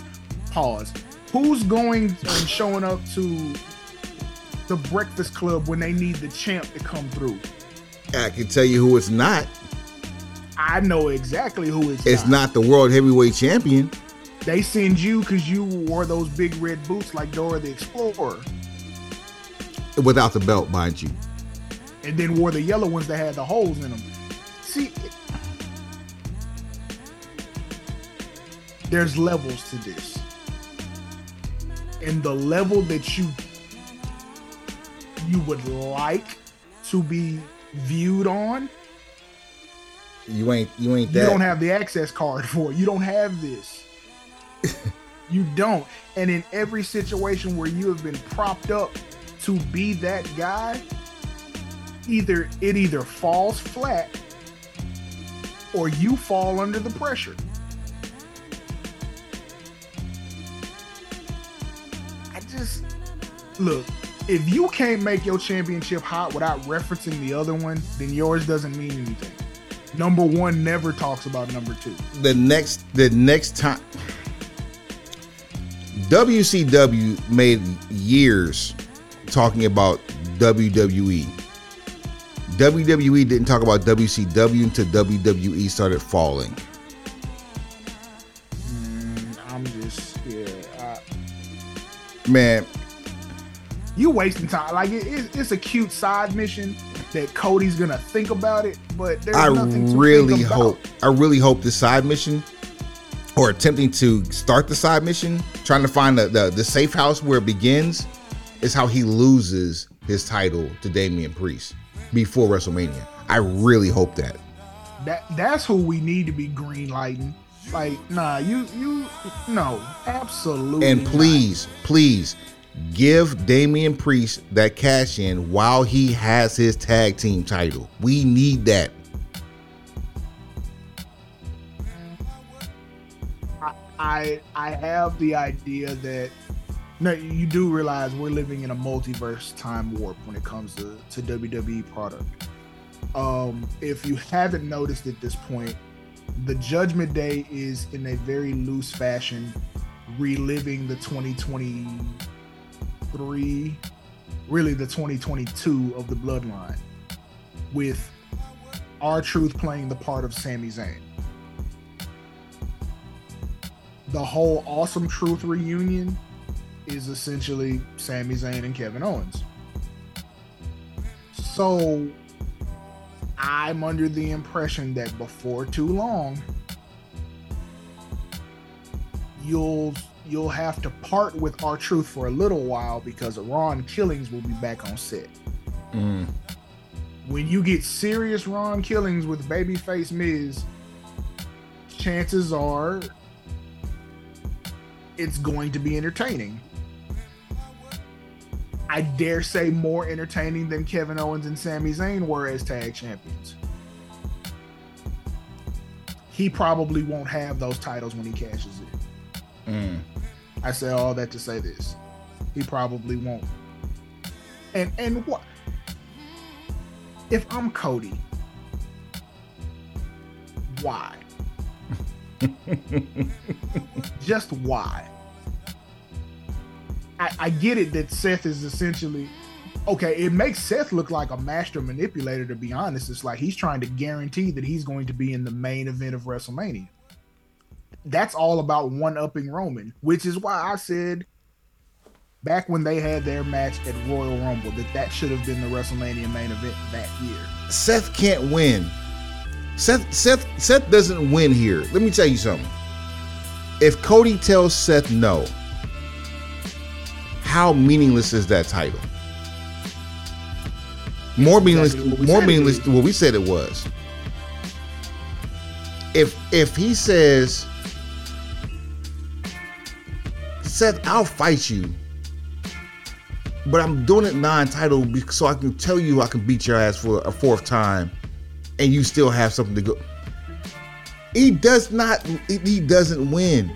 Speaker 2: Pause. Who's going and showing up to the Breakfast Club when they need the champ to come through?
Speaker 1: I can tell you who it's not.
Speaker 2: I know exactly who it's.
Speaker 1: It's not, not the world heavyweight champion.
Speaker 2: They send you because you wore those big red boots like Dora the Explorer.
Speaker 1: Without the belt, mind you.
Speaker 2: And then wore the yellow ones that had the holes in them. See, there's levels to this. And the level that you you would like to be viewed on
Speaker 1: you ain't you ain't that.
Speaker 2: You don't have the access card for it. You don't have this. you don't. And in every situation where you have been propped up to be that guy, either it either falls flat or you fall under the pressure. I just look, if you can't make your championship hot without referencing the other one, then yours doesn't mean anything number one never talks about number two.
Speaker 1: The next the next time WCW made years talking about WWE. WWE didn't talk about WCW until WWE started falling.
Speaker 2: Mm, I'm just yeah. I,
Speaker 1: Man,
Speaker 2: You're wasting time. Like it, it, it's a cute side mission that Cody's gonna think about it, but there's I
Speaker 1: really hope I really hope the side mission or attempting to start the side mission, trying to find the, the, the safe house where it begins, is how he loses his title to Damian Priest before WrestleMania. I really hope that.
Speaker 2: That that's who we need to be green lighting. Like, nah, you you no, absolutely.
Speaker 1: And please, not. please Give Damian Priest that cash in while he has his tag team title. We need that.
Speaker 2: I I have the idea that no, you do realize we're living in a multiverse time warp when it comes to, to WWE product. Um, if you haven't noticed at this point, the Judgment Day is in a very loose fashion reliving the 2023, really the 2022 of the Bloodline, with R-Truth playing the part of Sami Zayn. The whole Awesome Truth reunion is essentially Sami Zayn and Kevin Owens. So I'm under the impression that before too long, you'll you'll have to part with R-Truth for a little while because Ron Killings will be back on set. Mm. When you get serious Ron Killings with babyface Miz, chances are it's going to be entertaining. I dare say more entertaining than Kevin Owens and Sami Zayn were as tag champions. He probably won't have those titles when he cashes in. Mm. I say all that to say this. He probably won't. And and what if I'm Cody? Why? Just why? I, get it that Seth is essentially okay, it makes Seth look like a master manipulator. To be honest, it's like he's trying to guarantee that he's going to be in the main event of WrestleMania. That's all about one upping Roman, which is why I said back when they had their match at Royal Rumble that that should have been the WrestleMania main event that year.
Speaker 1: Seth can't win. Seth Seth Seth doesn't win here. Let me tell you something. If Cody tells Seth no, how meaningless is that title? More meaningless,
Speaker 2: Exactly
Speaker 1: more meaningless than what we said it was. If if he says, Seth, I'll fight you, but I'm doing it non-title so I can tell you I can beat your ass for a fourth time, and you still have something to go. He does not. He doesn't win.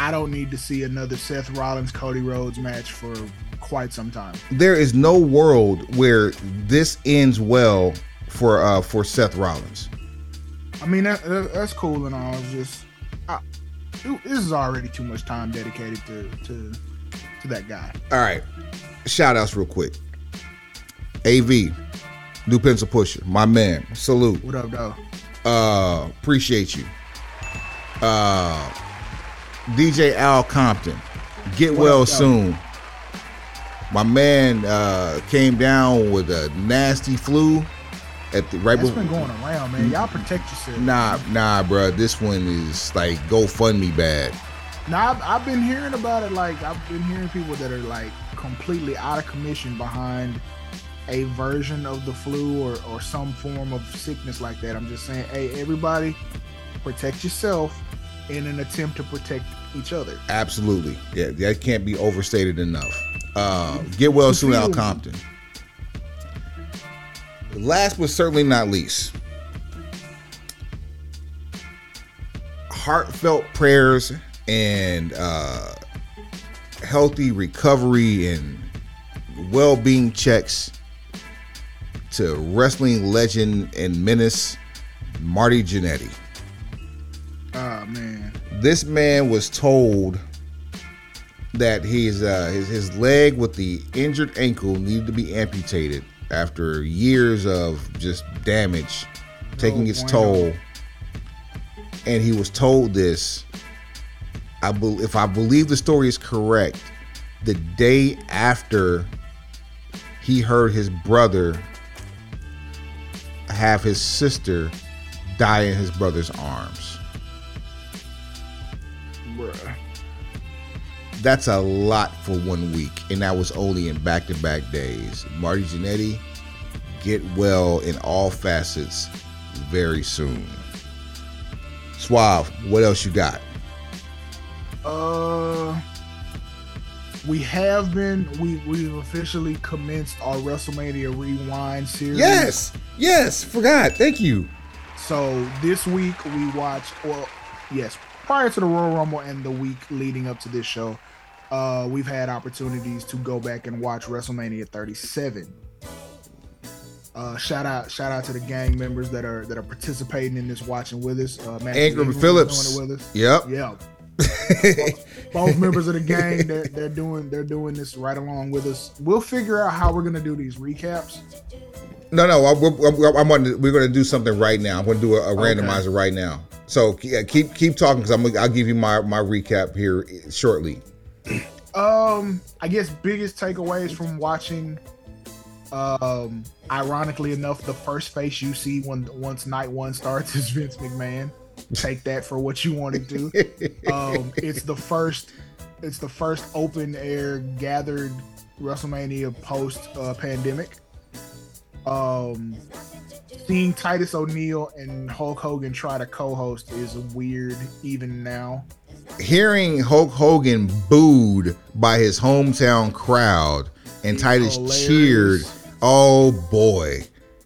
Speaker 2: I don't need to see another Seth Rollins Cody Rhodes match for quite some time.
Speaker 1: There is no world where this ends well for uh for Seth Rollins.
Speaker 2: I mean, that, that- that's cool and all. It's just, I, this is already too much time dedicated to to to that guy.
Speaker 1: All right, shout outs real quick. Av, new pencil pusher, my man. Salute.
Speaker 2: What up, though?
Speaker 1: Uh, appreciate you. Uh, DJ Al Compton, get well soon. My man uh, came down with a nasty flu at the right
Speaker 2: That's
Speaker 1: before.
Speaker 2: been going around, man. Y'all protect yourself.
Speaker 1: Nah, nah, bro. This one is like GoFundMe bad.
Speaker 2: Now I've, I've been hearing about it. Like I've been hearing people that are like completely out of commission behind a version of the flu or, or some form of sickness like that. I'm just saying, hey, everybody, protect yourself in an attempt to protect each other.
Speaker 1: Absolutely. Yeah, that can't be overstated enough. Uh, get well soon, Al Compton. Last but certainly not least, heartfelt prayers and uh, healthy recovery and well-being checks to wrestling legend and menace Marty Jannetty.
Speaker 2: Oh man,
Speaker 1: this man was told that his uh, his his leg with the injured ankle needed to be amputated after years of just damage taking its toll. And he was told this. I bel if I believe the story is correct, the day after he heard his brother have his sister die in his brother's arms. That's a lot for one week, and that was only in back-to-back days. Marty Jannetty, get well in all facets very soon. Suave, what else you got?
Speaker 2: Uh, we have been we we've officially commenced our WrestleMania Rewind series.
Speaker 1: Yes, yes, forgot. Thank you.
Speaker 2: So this week we watched, well, yes, prior to the Royal Rumble and the week leading up to this show, uh, we've had opportunities to go back and watch WrestleMania 37. Uh, shout out, shout out to the gang members that are that are participating in this, watching with us. Uh, Matthew
Speaker 1: Ingram
Speaker 2: Ingram
Speaker 1: Phillips.
Speaker 2: doing it with us.
Speaker 1: Yep.
Speaker 2: Yeah, both members of the gang they're, they're doing they're doing this right along with us. We'll figure out how we're gonna do these recaps.
Speaker 1: No, no, I, I, I'm on. We're going to do something right now. I'm going to do a, a randomizer right now. So yeah, keep keep talking because I'm. I'll give you my my recap here shortly.
Speaker 2: Um, I guess biggest takeaways from watching. Um, ironically enough, the first face you see when once night one starts is Vince McMahon. Take that for what you wanted to. Um, it's the first, it's the first open air gathered WrestleMania post uh, pandemic. Um, seeing Titus O'Neil and Hulk Hogan try to co-host is weird even now.
Speaker 1: Hearing Hulk Hogan booed by his hometown crowd and Titus
Speaker 2: hilarious.
Speaker 1: cheered. Oh boy.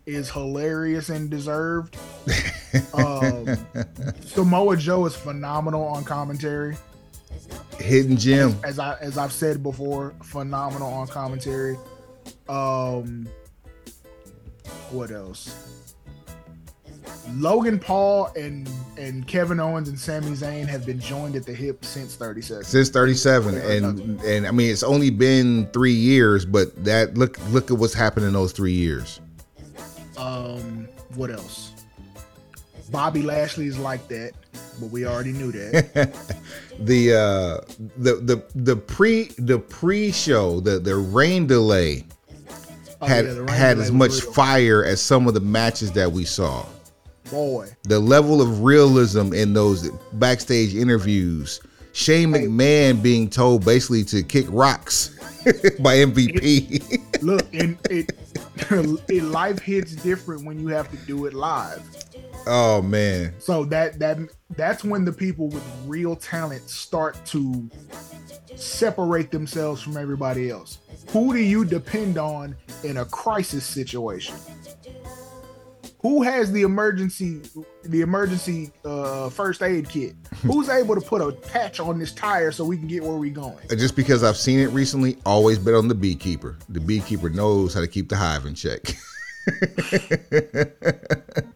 Speaker 2: is hilarious and deserved. um, Samoa Joe is phenomenal on commentary.
Speaker 1: Hidden gem.
Speaker 2: As I as I've said before, phenomenal on commentary. Um, what else? Logan Paul and and Kevin Owens and Sami Zayn have been joined at the hip since 37.
Speaker 1: Since 37, and and I mean it's only been three years, but that look look at what's happened in those three years.
Speaker 2: Um, what else? Bobby Lashley is like that, but we already knew that.
Speaker 1: the uh the the the pre the pre-show the the rain delay
Speaker 2: Oh,
Speaker 1: had
Speaker 2: yeah,
Speaker 1: had as much
Speaker 2: real.
Speaker 1: fire as some of the matches that we saw.
Speaker 2: Boy,
Speaker 1: The level of realism in those backstage interviews. Shane McMahon being told basically to kick rocks by MVP.
Speaker 2: look, and it, it life hits different when you have to do it live.
Speaker 1: oh man.
Speaker 2: So that that that's when the people with real talent start to separate themselves from everybody else. Who do you depend on in a crisis situation? Who has the emergency the emergency uh, first aid kit? Who's able to put a patch on this tire so we can get where we're going?
Speaker 1: Just because I've seen it recently, always bet on the beekeeper. The beekeeper knows how to keep the hive in check.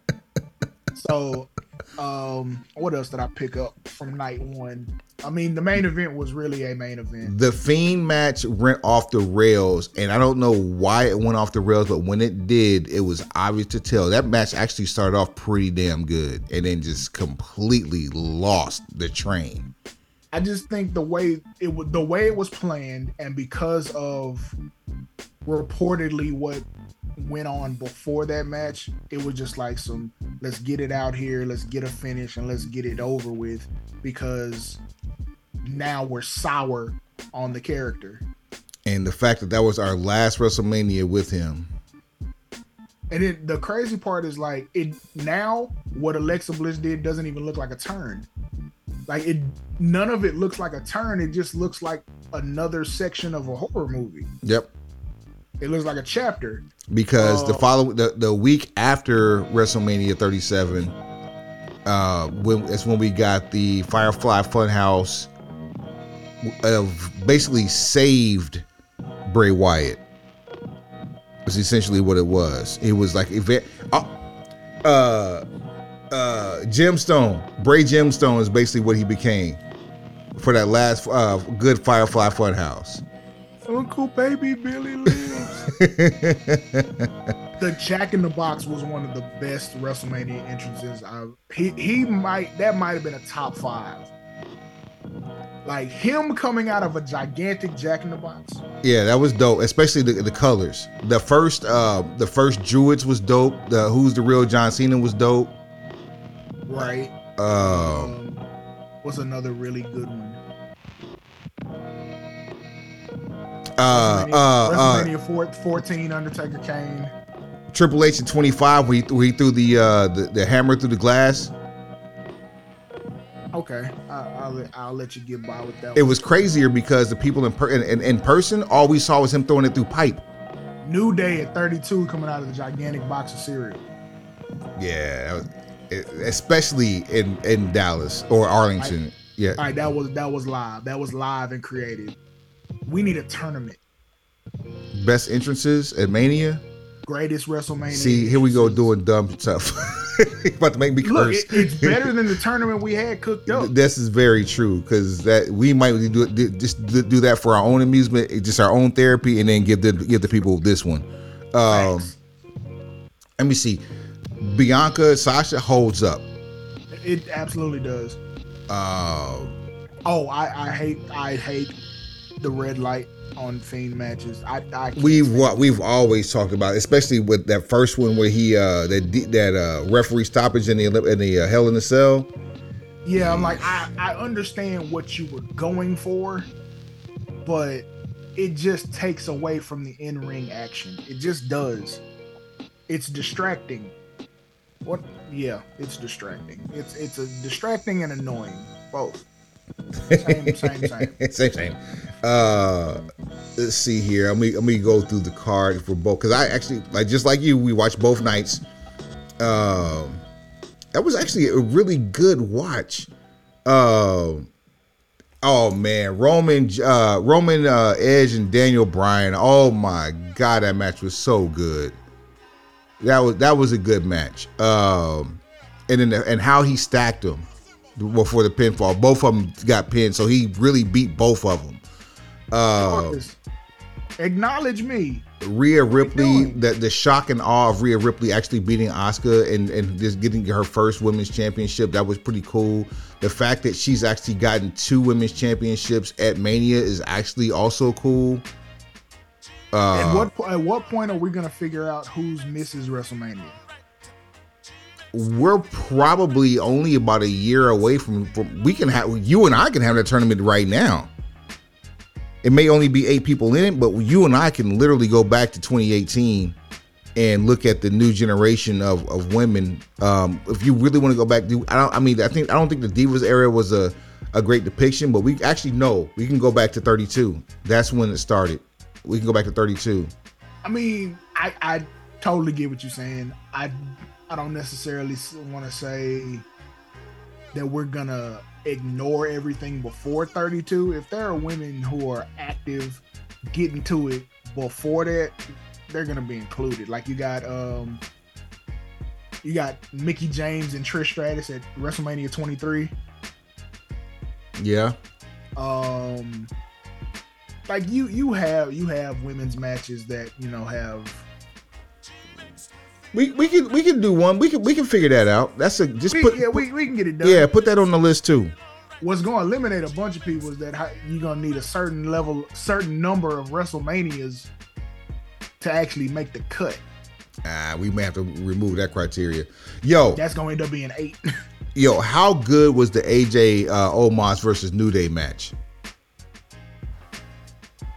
Speaker 2: So, um, what else did I pick up from night one? I mean, the main event was really a main event.
Speaker 1: the Fiend match went off the rails, and I don't know why it went off the rails, but when it did, it was obvious to tell. That match actually started off pretty damn good, and then just completely lost the train.
Speaker 2: I just think the way it was the way it was planned, and because of reportedly what went on before that match, it was just like some let's get it out here, let's get a finish, and let's get it over with because now we're sour on the character.
Speaker 1: And the fact that that was our last WrestleMania with him.
Speaker 2: And then the crazy part is like it now what Alexa Bliss did doesn't even look like a turn. Like it none of it looks like a turn. It just looks like another section of a horror movie.
Speaker 1: Yep.
Speaker 2: It looks like a chapter.
Speaker 1: Because the
Speaker 2: Oh.
Speaker 1: following the, the week after WrestleMania 37, uh, when it's when we got the Firefly Funhouse of basically saved Bray Wyatt. Was essentially what it was. It was like event. Uh, uh, uh, Gemstone, Bray Gemstone is basically what he became for that last uh, good Firefly Funhouse.
Speaker 2: Uncle Baby Billy lives. the Jack in the Box was one of the best WrestleMania entrances. I he he might that might have been a top five. Like him coming out of a gigantic Jack in the Box.
Speaker 1: Yeah, that was dope, especially the, the colors. The first uh the first Druids was dope. The Who's the Real John Cena was dope.
Speaker 2: Right.
Speaker 1: Um
Speaker 2: Um, was another really good one.
Speaker 1: Uh
Speaker 2: WrestleMania,
Speaker 1: uh, uh
Speaker 2: WrestleMania 4, 14, Undertaker Kane.
Speaker 1: Triple H in 25 where he, he threw the uh the, the hammer through the glass.
Speaker 2: Okay, I, I'll let- I'll let you get by with that.
Speaker 1: It
Speaker 2: one.
Speaker 1: was crazier because the people in, per- in, in in person all we saw was him throwing it through pipe.
Speaker 2: New Day at 32 coming out of the gigantic box of cereal.
Speaker 1: Yeah, that was, it, especially in in Dallas or Arlington. Yeah,
Speaker 2: All right, that was that was live. That was live and created. We need a tournament.
Speaker 1: best entrances at Mania.
Speaker 2: Greatest WrestleMania.
Speaker 1: See, here we go doing dumb stuff. about to make me
Speaker 2: Look,
Speaker 1: curse.
Speaker 2: it, it's better than the tournament we had cooked up.
Speaker 1: This is very true because that we might do, just do that for our own amusement, just our own therapy, and then give the give the people this one. Um, let me see. Bianca Sasha holds up.
Speaker 2: It absolutely does.
Speaker 1: Um,
Speaker 2: Oh, I, I hate I hate the red light on Fiend matches. I, I
Speaker 1: we've we've always talked about, especially with that first one where he uh that that uh referee stoppage in the in the uh, Hell in the Cell.
Speaker 2: Yeah, I'm like I, I understand what you were going for, but it just takes away from the in-ring action. It just does. It's distracting. What yeah, it's distracting. It's it's a distracting and annoying. Both. Same, same, same.
Speaker 1: same. Uh, let's see here. Let me let me go through the card for both because I actually like just like you. We watched both nights. Um, that was actually a really good watch. Um, oh man, Roman, uh, Roman uh, Edge and Daniel Bryan. Oh my god, that match was so good. That was that was a good match. Um, and then the, and how he stacked them before the pinfall. Both of them got pinned, so he really beat both of them. Uh,
Speaker 2: Marcus, acknowledge me.
Speaker 1: Rhea Ripley, the the shock and awe of Rhea Ripley actually beating Asuka and and just getting her first women's championship that was pretty cool. The fact that she's actually gotten two women's championships at Mania is actually also cool. Uh,
Speaker 2: at what at what point are we gonna figure out who's Mrs. WrestleMania?
Speaker 1: We're probably only about a year away from, from we can have you and I can have that tournament right now. It may only be eight people in it, but you and I can literally go back to 2018 and look at the new generation of, of women. Um, if you really want to go back, to, I don't. I mean, I think I don't think the Divas era was a a great depiction, but we actually know we can go back to 32. That's when it started. We can go back to 32.
Speaker 2: I mean, I I totally get what you're saying. I I don't necessarily want to say that we're gonna ignore everything before 32. If there are women who are active, getting to it before that, they're gonna be included. Like you got um, you got Mickie James and Trish Stratus at WrestleMania 23.
Speaker 1: Yeah.
Speaker 2: Um, like you you have you have women's matches that you know have
Speaker 1: We we can we can do one. We can we can figure that out. That's a just
Speaker 2: we,
Speaker 1: put
Speaker 2: yeah we, we can get it done.
Speaker 1: yeah put that on the list too.
Speaker 2: what's going to eliminate a bunch of people is that you're going to need a certain level, certain number of WrestleManias to actually make the cut.
Speaker 1: Ah, we may have to remove that criteria. Yo,
Speaker 2: That's going to end up being eight.
Speaker 1: yo, how good was the AJ uh, Omos versus New Day match?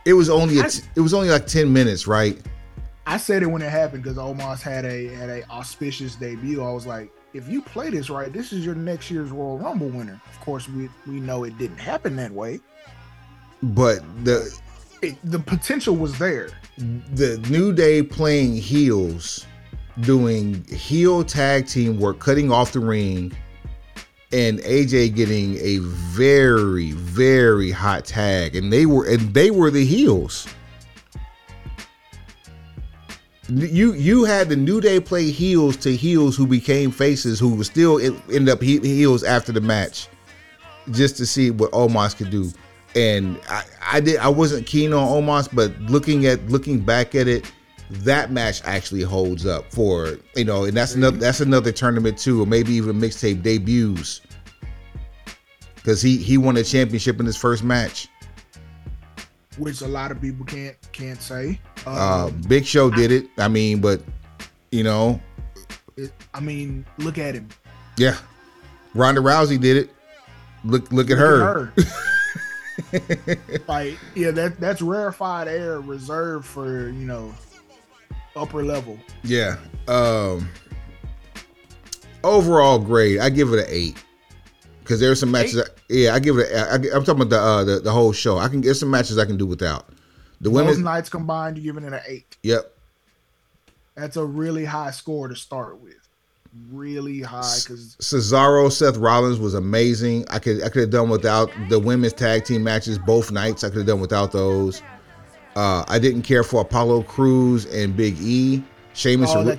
Speaker 1: It was only a
Speaker 2: I-
Speaker 1: t- it was only like ten minutes, right?
Speaker 2: I said it when it happened because Omos had a had a auspicious debut. I was like, if you play this right, this is your next year's Royal Rumble winner. Of course, we we know it didn't happen that way.
Speaker 1: But the
Speaker 2: It, the potential was there.
Speaker 1: the New Day playing heels, doing heel tag team work, cutting off the ring, and AJ getting a very very hot tag, and they were and they were the heels. You you had the New Day play heels to heels who became faces who still end up he- heels after the match, just to see what Omos could do. And I, I did I wasn't keen on Omos, but looking at looking back at it, that match actually holds up for you know, and that's another that's another tournament too, or maybe even mixtape debuts. Because he he won a championship in his first match.
Speaker 2: Which a lot of people can't can't say.
Speaker 1: Uh,
Speaker 2: Um,
Speaker 1: Big Show did it. I mean, but you know,
Speaker 2: it- I mean, look at him.
Speaker 1: yeah, Ronda Rousey did it. Look look at her.
Speaker 2: at her. like, yeah, that that's rarefied air reserved for you know upper level.
Speaker 1: Yeah. Um overall grade, I give it an eight. Cause there's some matches. I- yeah, I give it. A, I, I'm talking about the, uh, the the whole show. I can get some matches I can do without. The
Speaker 2: Those
Speaker 1: women's.
Speaker 2: nights combined, you're giving it an eight.
Speaker 1: Yep.
Speaker 2: That's a really high score to start with. Really high because
Speaker 1: Cesaro, Seth Rollins was amazing. I could I could have done without the women's tag team matches both nights. I could have done without those. Uh, I didn't care for Apollo Crews and Big E. Sheamus.
Speaker 2: oh,
Speaker 1: and-
Speaker 2: that,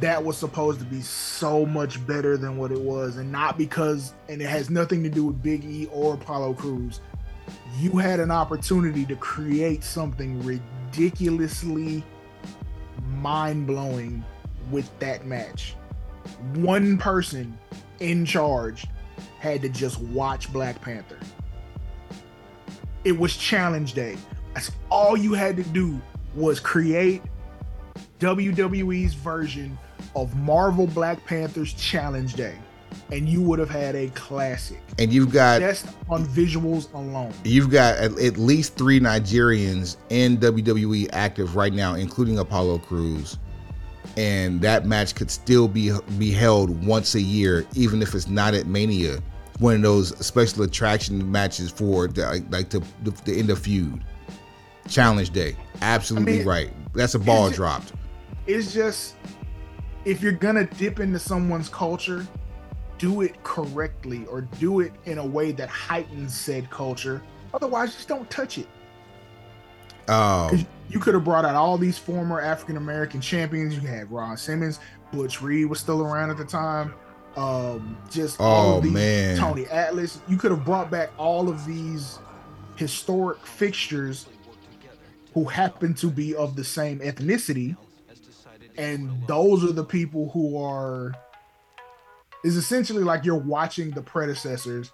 Speaker 2: that was supposed to be so much better than what it was, and not because, and it has nothing to do with Big E or Apollo Crews. You had an opportunity to create something ridiculously mind blowing with that match. One person in charge had to just watch Black Panther. It was challenge day. That's all you had to do was create WWE's version of Marvel Black Panther's Challenge Day, and you would have had a classic
Speaker 1: and you've got
Speaker 2: just on visuals alone.
Speaker 1: You've got at, at least three Nigerians in WWE active right now, including Apollo Crews, and that match could still be be held once a year, even if it's not at Mania. One of those special attraction matches for the, like the, the the end of feud, Challenge Day. Absolutely
Speaker 2: I mean,
Speaker 1: right. That's a ball dropped.
Speaker 2: It's just if you're gonna dip into someone's culture, do it correctly or do it in a way that heightens said culture. Otherwise, just don't touch it. 'Cause You could have brought out all these former African American champions. You had Ron Simmons, Butch Reed was still around at the time. um, just all
Speaker 1: Oh,
Speaker 2: of these
Speaker 1: man.
Speaker 2: Tony Atlas. You could have brought back all of these historic fixtures who happen to be of the same ethnicity, and those are the people who are. Is essentially like you're watching the predecessors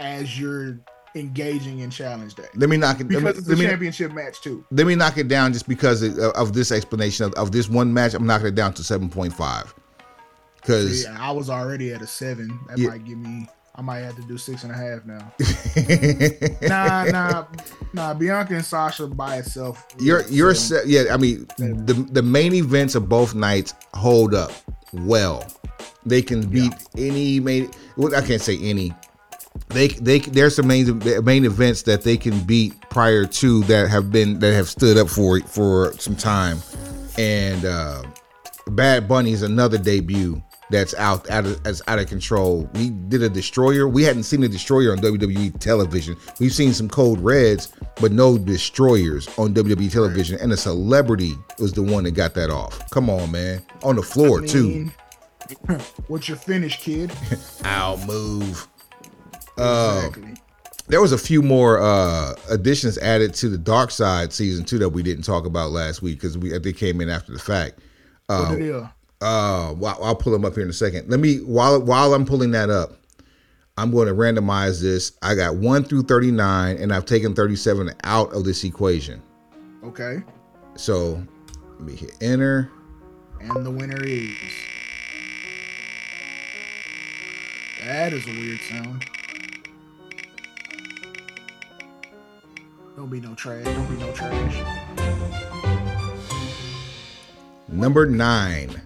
Speaker 2: as you're engaging in challenge day
Speaker 1: Let me knock it. Let me,
Speaker 2: because it's a
Speaker 1: let me-
Speaker 2: championship match too.
Speaker 1: let me knock it down just because of, of this explanation of, of this one match. I'm knocking it down to seven point five because
Speaker 2: Yeah, I was already at a seven. That
Speaker 1: Yeah.
Speaker 2: might give me. I might have to do six and a half now. nah, nah, nah. Bianca and Sasha by itself.
Speaker 1: you're you're se- yeah. I mean the the main events of both nights hold up well. They can beat any main. Well, I can't say any. They they there's some main main events that they can beat prior to that have been that have stood up for for some time, and uh, Bad Bunny is another debut that's out out of that's out of control. We did a destroyer. We hadn't seen a destroyer on WWE television. We've seen some code reds, but no destroyers on WWE television. And a celebrity was the one that got that off. Come on, man, on the floor
Speaker 2: I
Speaker 1: too.
Speaker 2: mean, What's your finish, kid?
Speaker 1: I'll move. Uh,
Speaker 2: exactly.
Speaker 1: there was a few more uh additions added to the Dark Side season two that we didn't talk about last week because we they came in after the fact.
Speaker 2: What it is?
Speaker 1: Uh, well, I'll pull them up here in a second. Let me while while I'm pulling that up, I'm going to randomize this. I got one through 39, and I've taken 37 out of this equation.
Speaker 2: Okay.
Speaker 1: So let me hit enter.
Speaker 2: And the winner is. That is a weird sound. Don't be no trash. Don't be no trash.
Speaker 1: Number nine.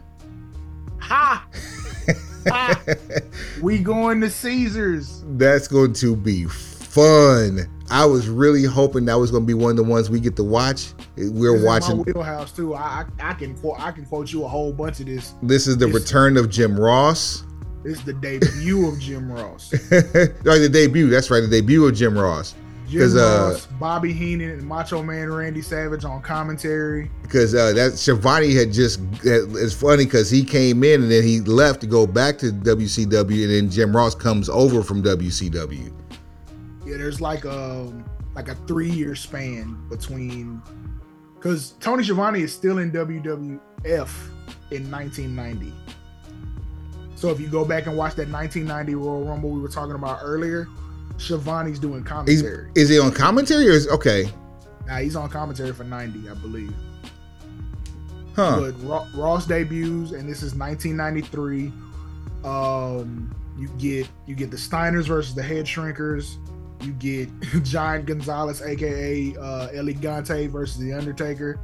Speaker 2: We going to Caesars.
Speaker 1: That's going to be fun. I was really hoping that was going to be one of the ones we get to watch. We're watching.
Speaker 2: my wheelhouse too. I, I I can quote I can quote you a whole bunch of this.
Speaker 1: This is the
Speaker 2: It's-
Speaker 1: return of Jim Ross.
Speaker 2: This is the debut of Jim Ross.
Speaker 1: right, the debut. That's right, the debut of Jim Ross.
Speaker 2: Jim
Speaker 1: 'Cause, uh,
Speaker 2: Bobby Heenan, and Macho Man Randy Savage on commentary.
Speaker 1: because uh, that Schiavone had just it's funny because he came in and then he left to go back to WCW and then Jim Ross comes over from WCW.
Speaker 2: Yeah, there's like a like a three year span between because Tony Schiavone is still in WWF in 1990. So if you go back and watch that 1990 Royal Rumble we were talking about earlier, Schiavone's doing
Speaker 1: He's,
Speaker 2: commentary.
Speaker 1: is he on commentary or is okay?
Speaker 2: now he's on commentary for 90, I believe.
Speaker 1: Huh?
Speaker 2: But Ro- Ross debuts, and this is 1993. Um, you get you get the Steiners versus the Head Shrinkers. You get Giant Gonzalez, aka uh, El Gigante, versus the Undertaker.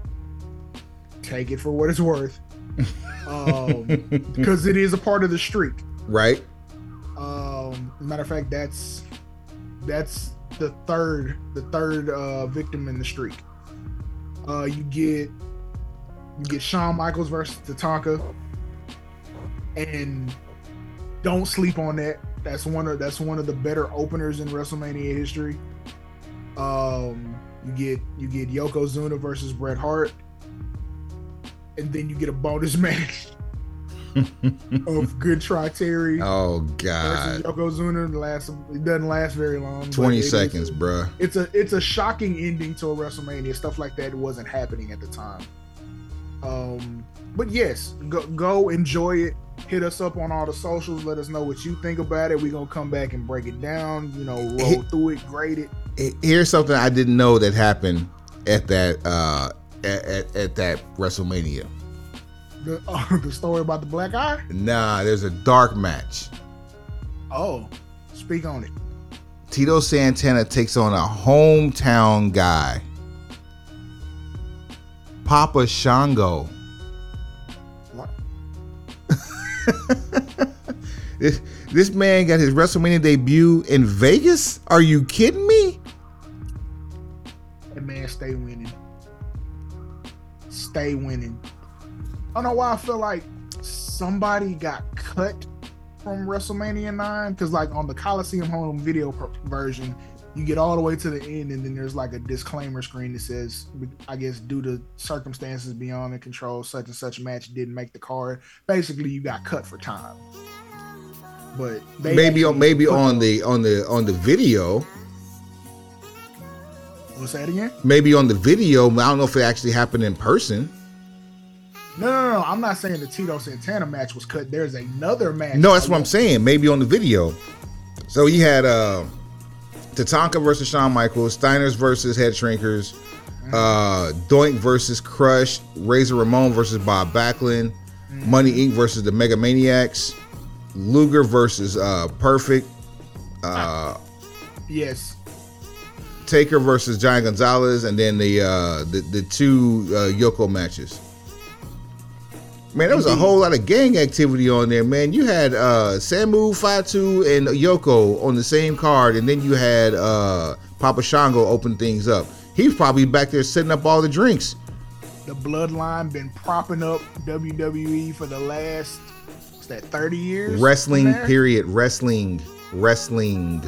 Speaker 2: Take it for what it's worth, um, because it is a part of the streak.
Speaker 1: right?
Speaker 2: Um, as a matter of fact, that's that's the third the third uh, victim in the streak. Uh, you get you get Shawn Michaels versus Tatanka, and don't sleep on that. That's one of that's one of the better openers in WrestleMania history. Um, you get you get Yokozuna versus Bret Hart, and then you get a bonus match of Good Try Terry
Speaker 1: Oh God!
Speaker 2: Yokozuna. It lasts it doesn't last very long.
Speaker 1: Twenty
Speaker 2: it is-
Speaker 1: seconds, bruh.
Speaker 2: It's a it's a shocking ending to a WrestleMania. Stuff like that wasn't happening at the time. Um, but yes, go go enjoy it. Hit us up on all the socials. Let us know what you think about it. We're gonna come back and break it down. You know, roll through it, grade it.
Speaker 1: Here's something I didn't know that happened at that uh, at, at, at that WrestleMania.
Speaker 2: The, uh, the story about the black eye.
Speaker 1: Nah, there's a dark match.
Speaker 2: Oh, speak on it.
Speaker 1: Tito Santana takes on a hometown guy, Papa Shango.
Speaker 2: What?
Speaker 1: This this man got his WrestleMania debut in Vegas. Are you kidding me?
Speaker 2: That man stay winning. Stay winning. I don't know why I feel like somebody got cut from WrestleMania 9 because, like, on the Coliseum home video per- version, you get all the way to the end, and then there's like a disclaimer screen that says, I guess, due to circumstances beyond their control, such and such match didn't make the card. Basically, you got cut for time. but
Speaker 1: maybe on maybe on the on the on the video.
Speaker 2: What's that again?
Speaker 1: Maybe on the video. I don't know if it actually happened in person.
Speaker 2: No, no, no. I'm not saying the Tito Santana match was cut. There's another match.
Speaker 1: No, that's what I'm saying. Maybe on the video. So he had uh Tatanka versus Shawn Michaels, Steiners versus Head Shrinkers, uh Doink versus Crush, Razor Ramon versus Bob Backlund, mm-hmm. Money Inc. versus the Mega Maniacs, Luger versus uh Perfect. Uh
Speaker 2: Yes.
Speaker 1: Taker versus Giant Gonzalez, and then the uh the, the two uh, Yoko matches. Man, there was a whole lot of gang activity on there, man. You had uh Samu, Fatu, and Yoko on the same card, and then you had uh Papa Shango open things up. He's probably back there setting up all the drinks.
Speaker 2: The bloodline been propping up WWE for the last what's that, 30 years?
Speaker 1: Wrestling, period. Wrestling. Wrestling.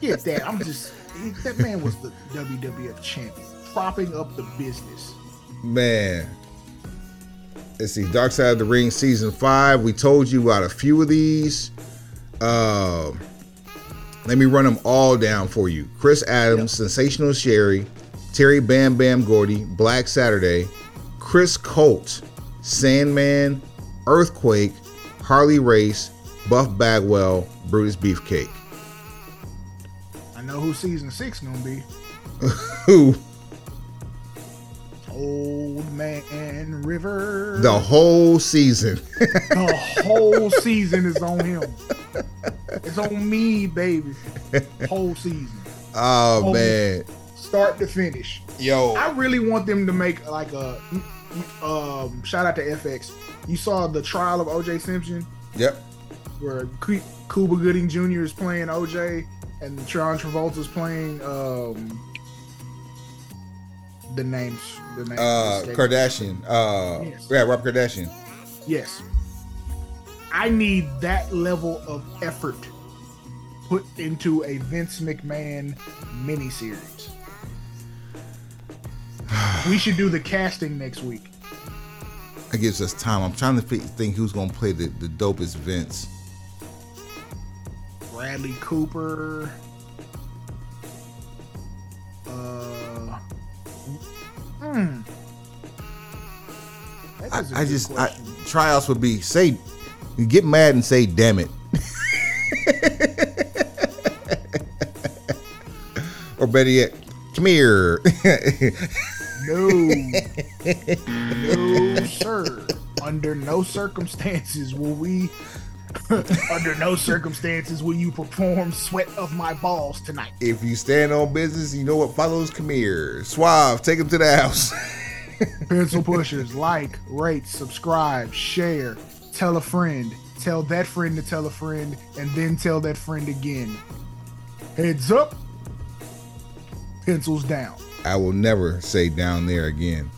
Speaker 2: Get that. I'm just that man was the WWF champion, propping up the business.
Speaker 1: Man, let's see, Dark Side of the Ring season five. We told you about a few of these. Uh, let me run them all down for you. Chris Adams, yep. Sensational Sherri, Terry Bam Bam Gordy, Black Saturday, Chris Colt, Sandman, Earthquake, Harley Race, Buff Bagwell, Brutus Beefcake.
Speaker 2: I know who season six gonna be.
Speaker 1: who?
Speaker 2: Old Man River.
Speaker 1: The whole season.
Speaker 2: the whole season is on him. It's on me, baby. Whole season.
Speaker 1: Oh whole man.
Speaker 2: Start to finish.
Speaker 1: Yo.
Speaker 2: I really want them to make like a um shout out to FX. You saw the trial of OJ Simpson?
Speaker 1: Yep.
Speaker 2: Where Cuba Gooding Jr. is playing OJ and John Travolta is playing um the names. The names.
Speaker 1: Uh, Kardashian. Uh, yes. yeah, Rob Kardashian.
Speaker 2: Yes. I need that level of effort put into a Vince McMahon miniseries. we should do the casting next week.
Speaker 1: That gives us time. I'm trying to think who's going to play the, the dopest Vince.
Speaker 2: Bradley Cooper. Hmm.
Speaker 1: I, I just I, tryouts would be say get mad and say damn it. or better yet, come here.
Speaker 2: no. no, sir. Under no circumstances will we Under no circumstances will you perform sweat of my balls tonight.
Speaker 1: If you stand on business, you know what follows. Come here. Suave, take him to the house.
Speaker 2: Pencil pushers, like, rate, subscribe, share, tell a friend, tell that friend to tell a friend, and then tell that friend again. Heads up, pencils down.
Speaker 1: I will never say down there again.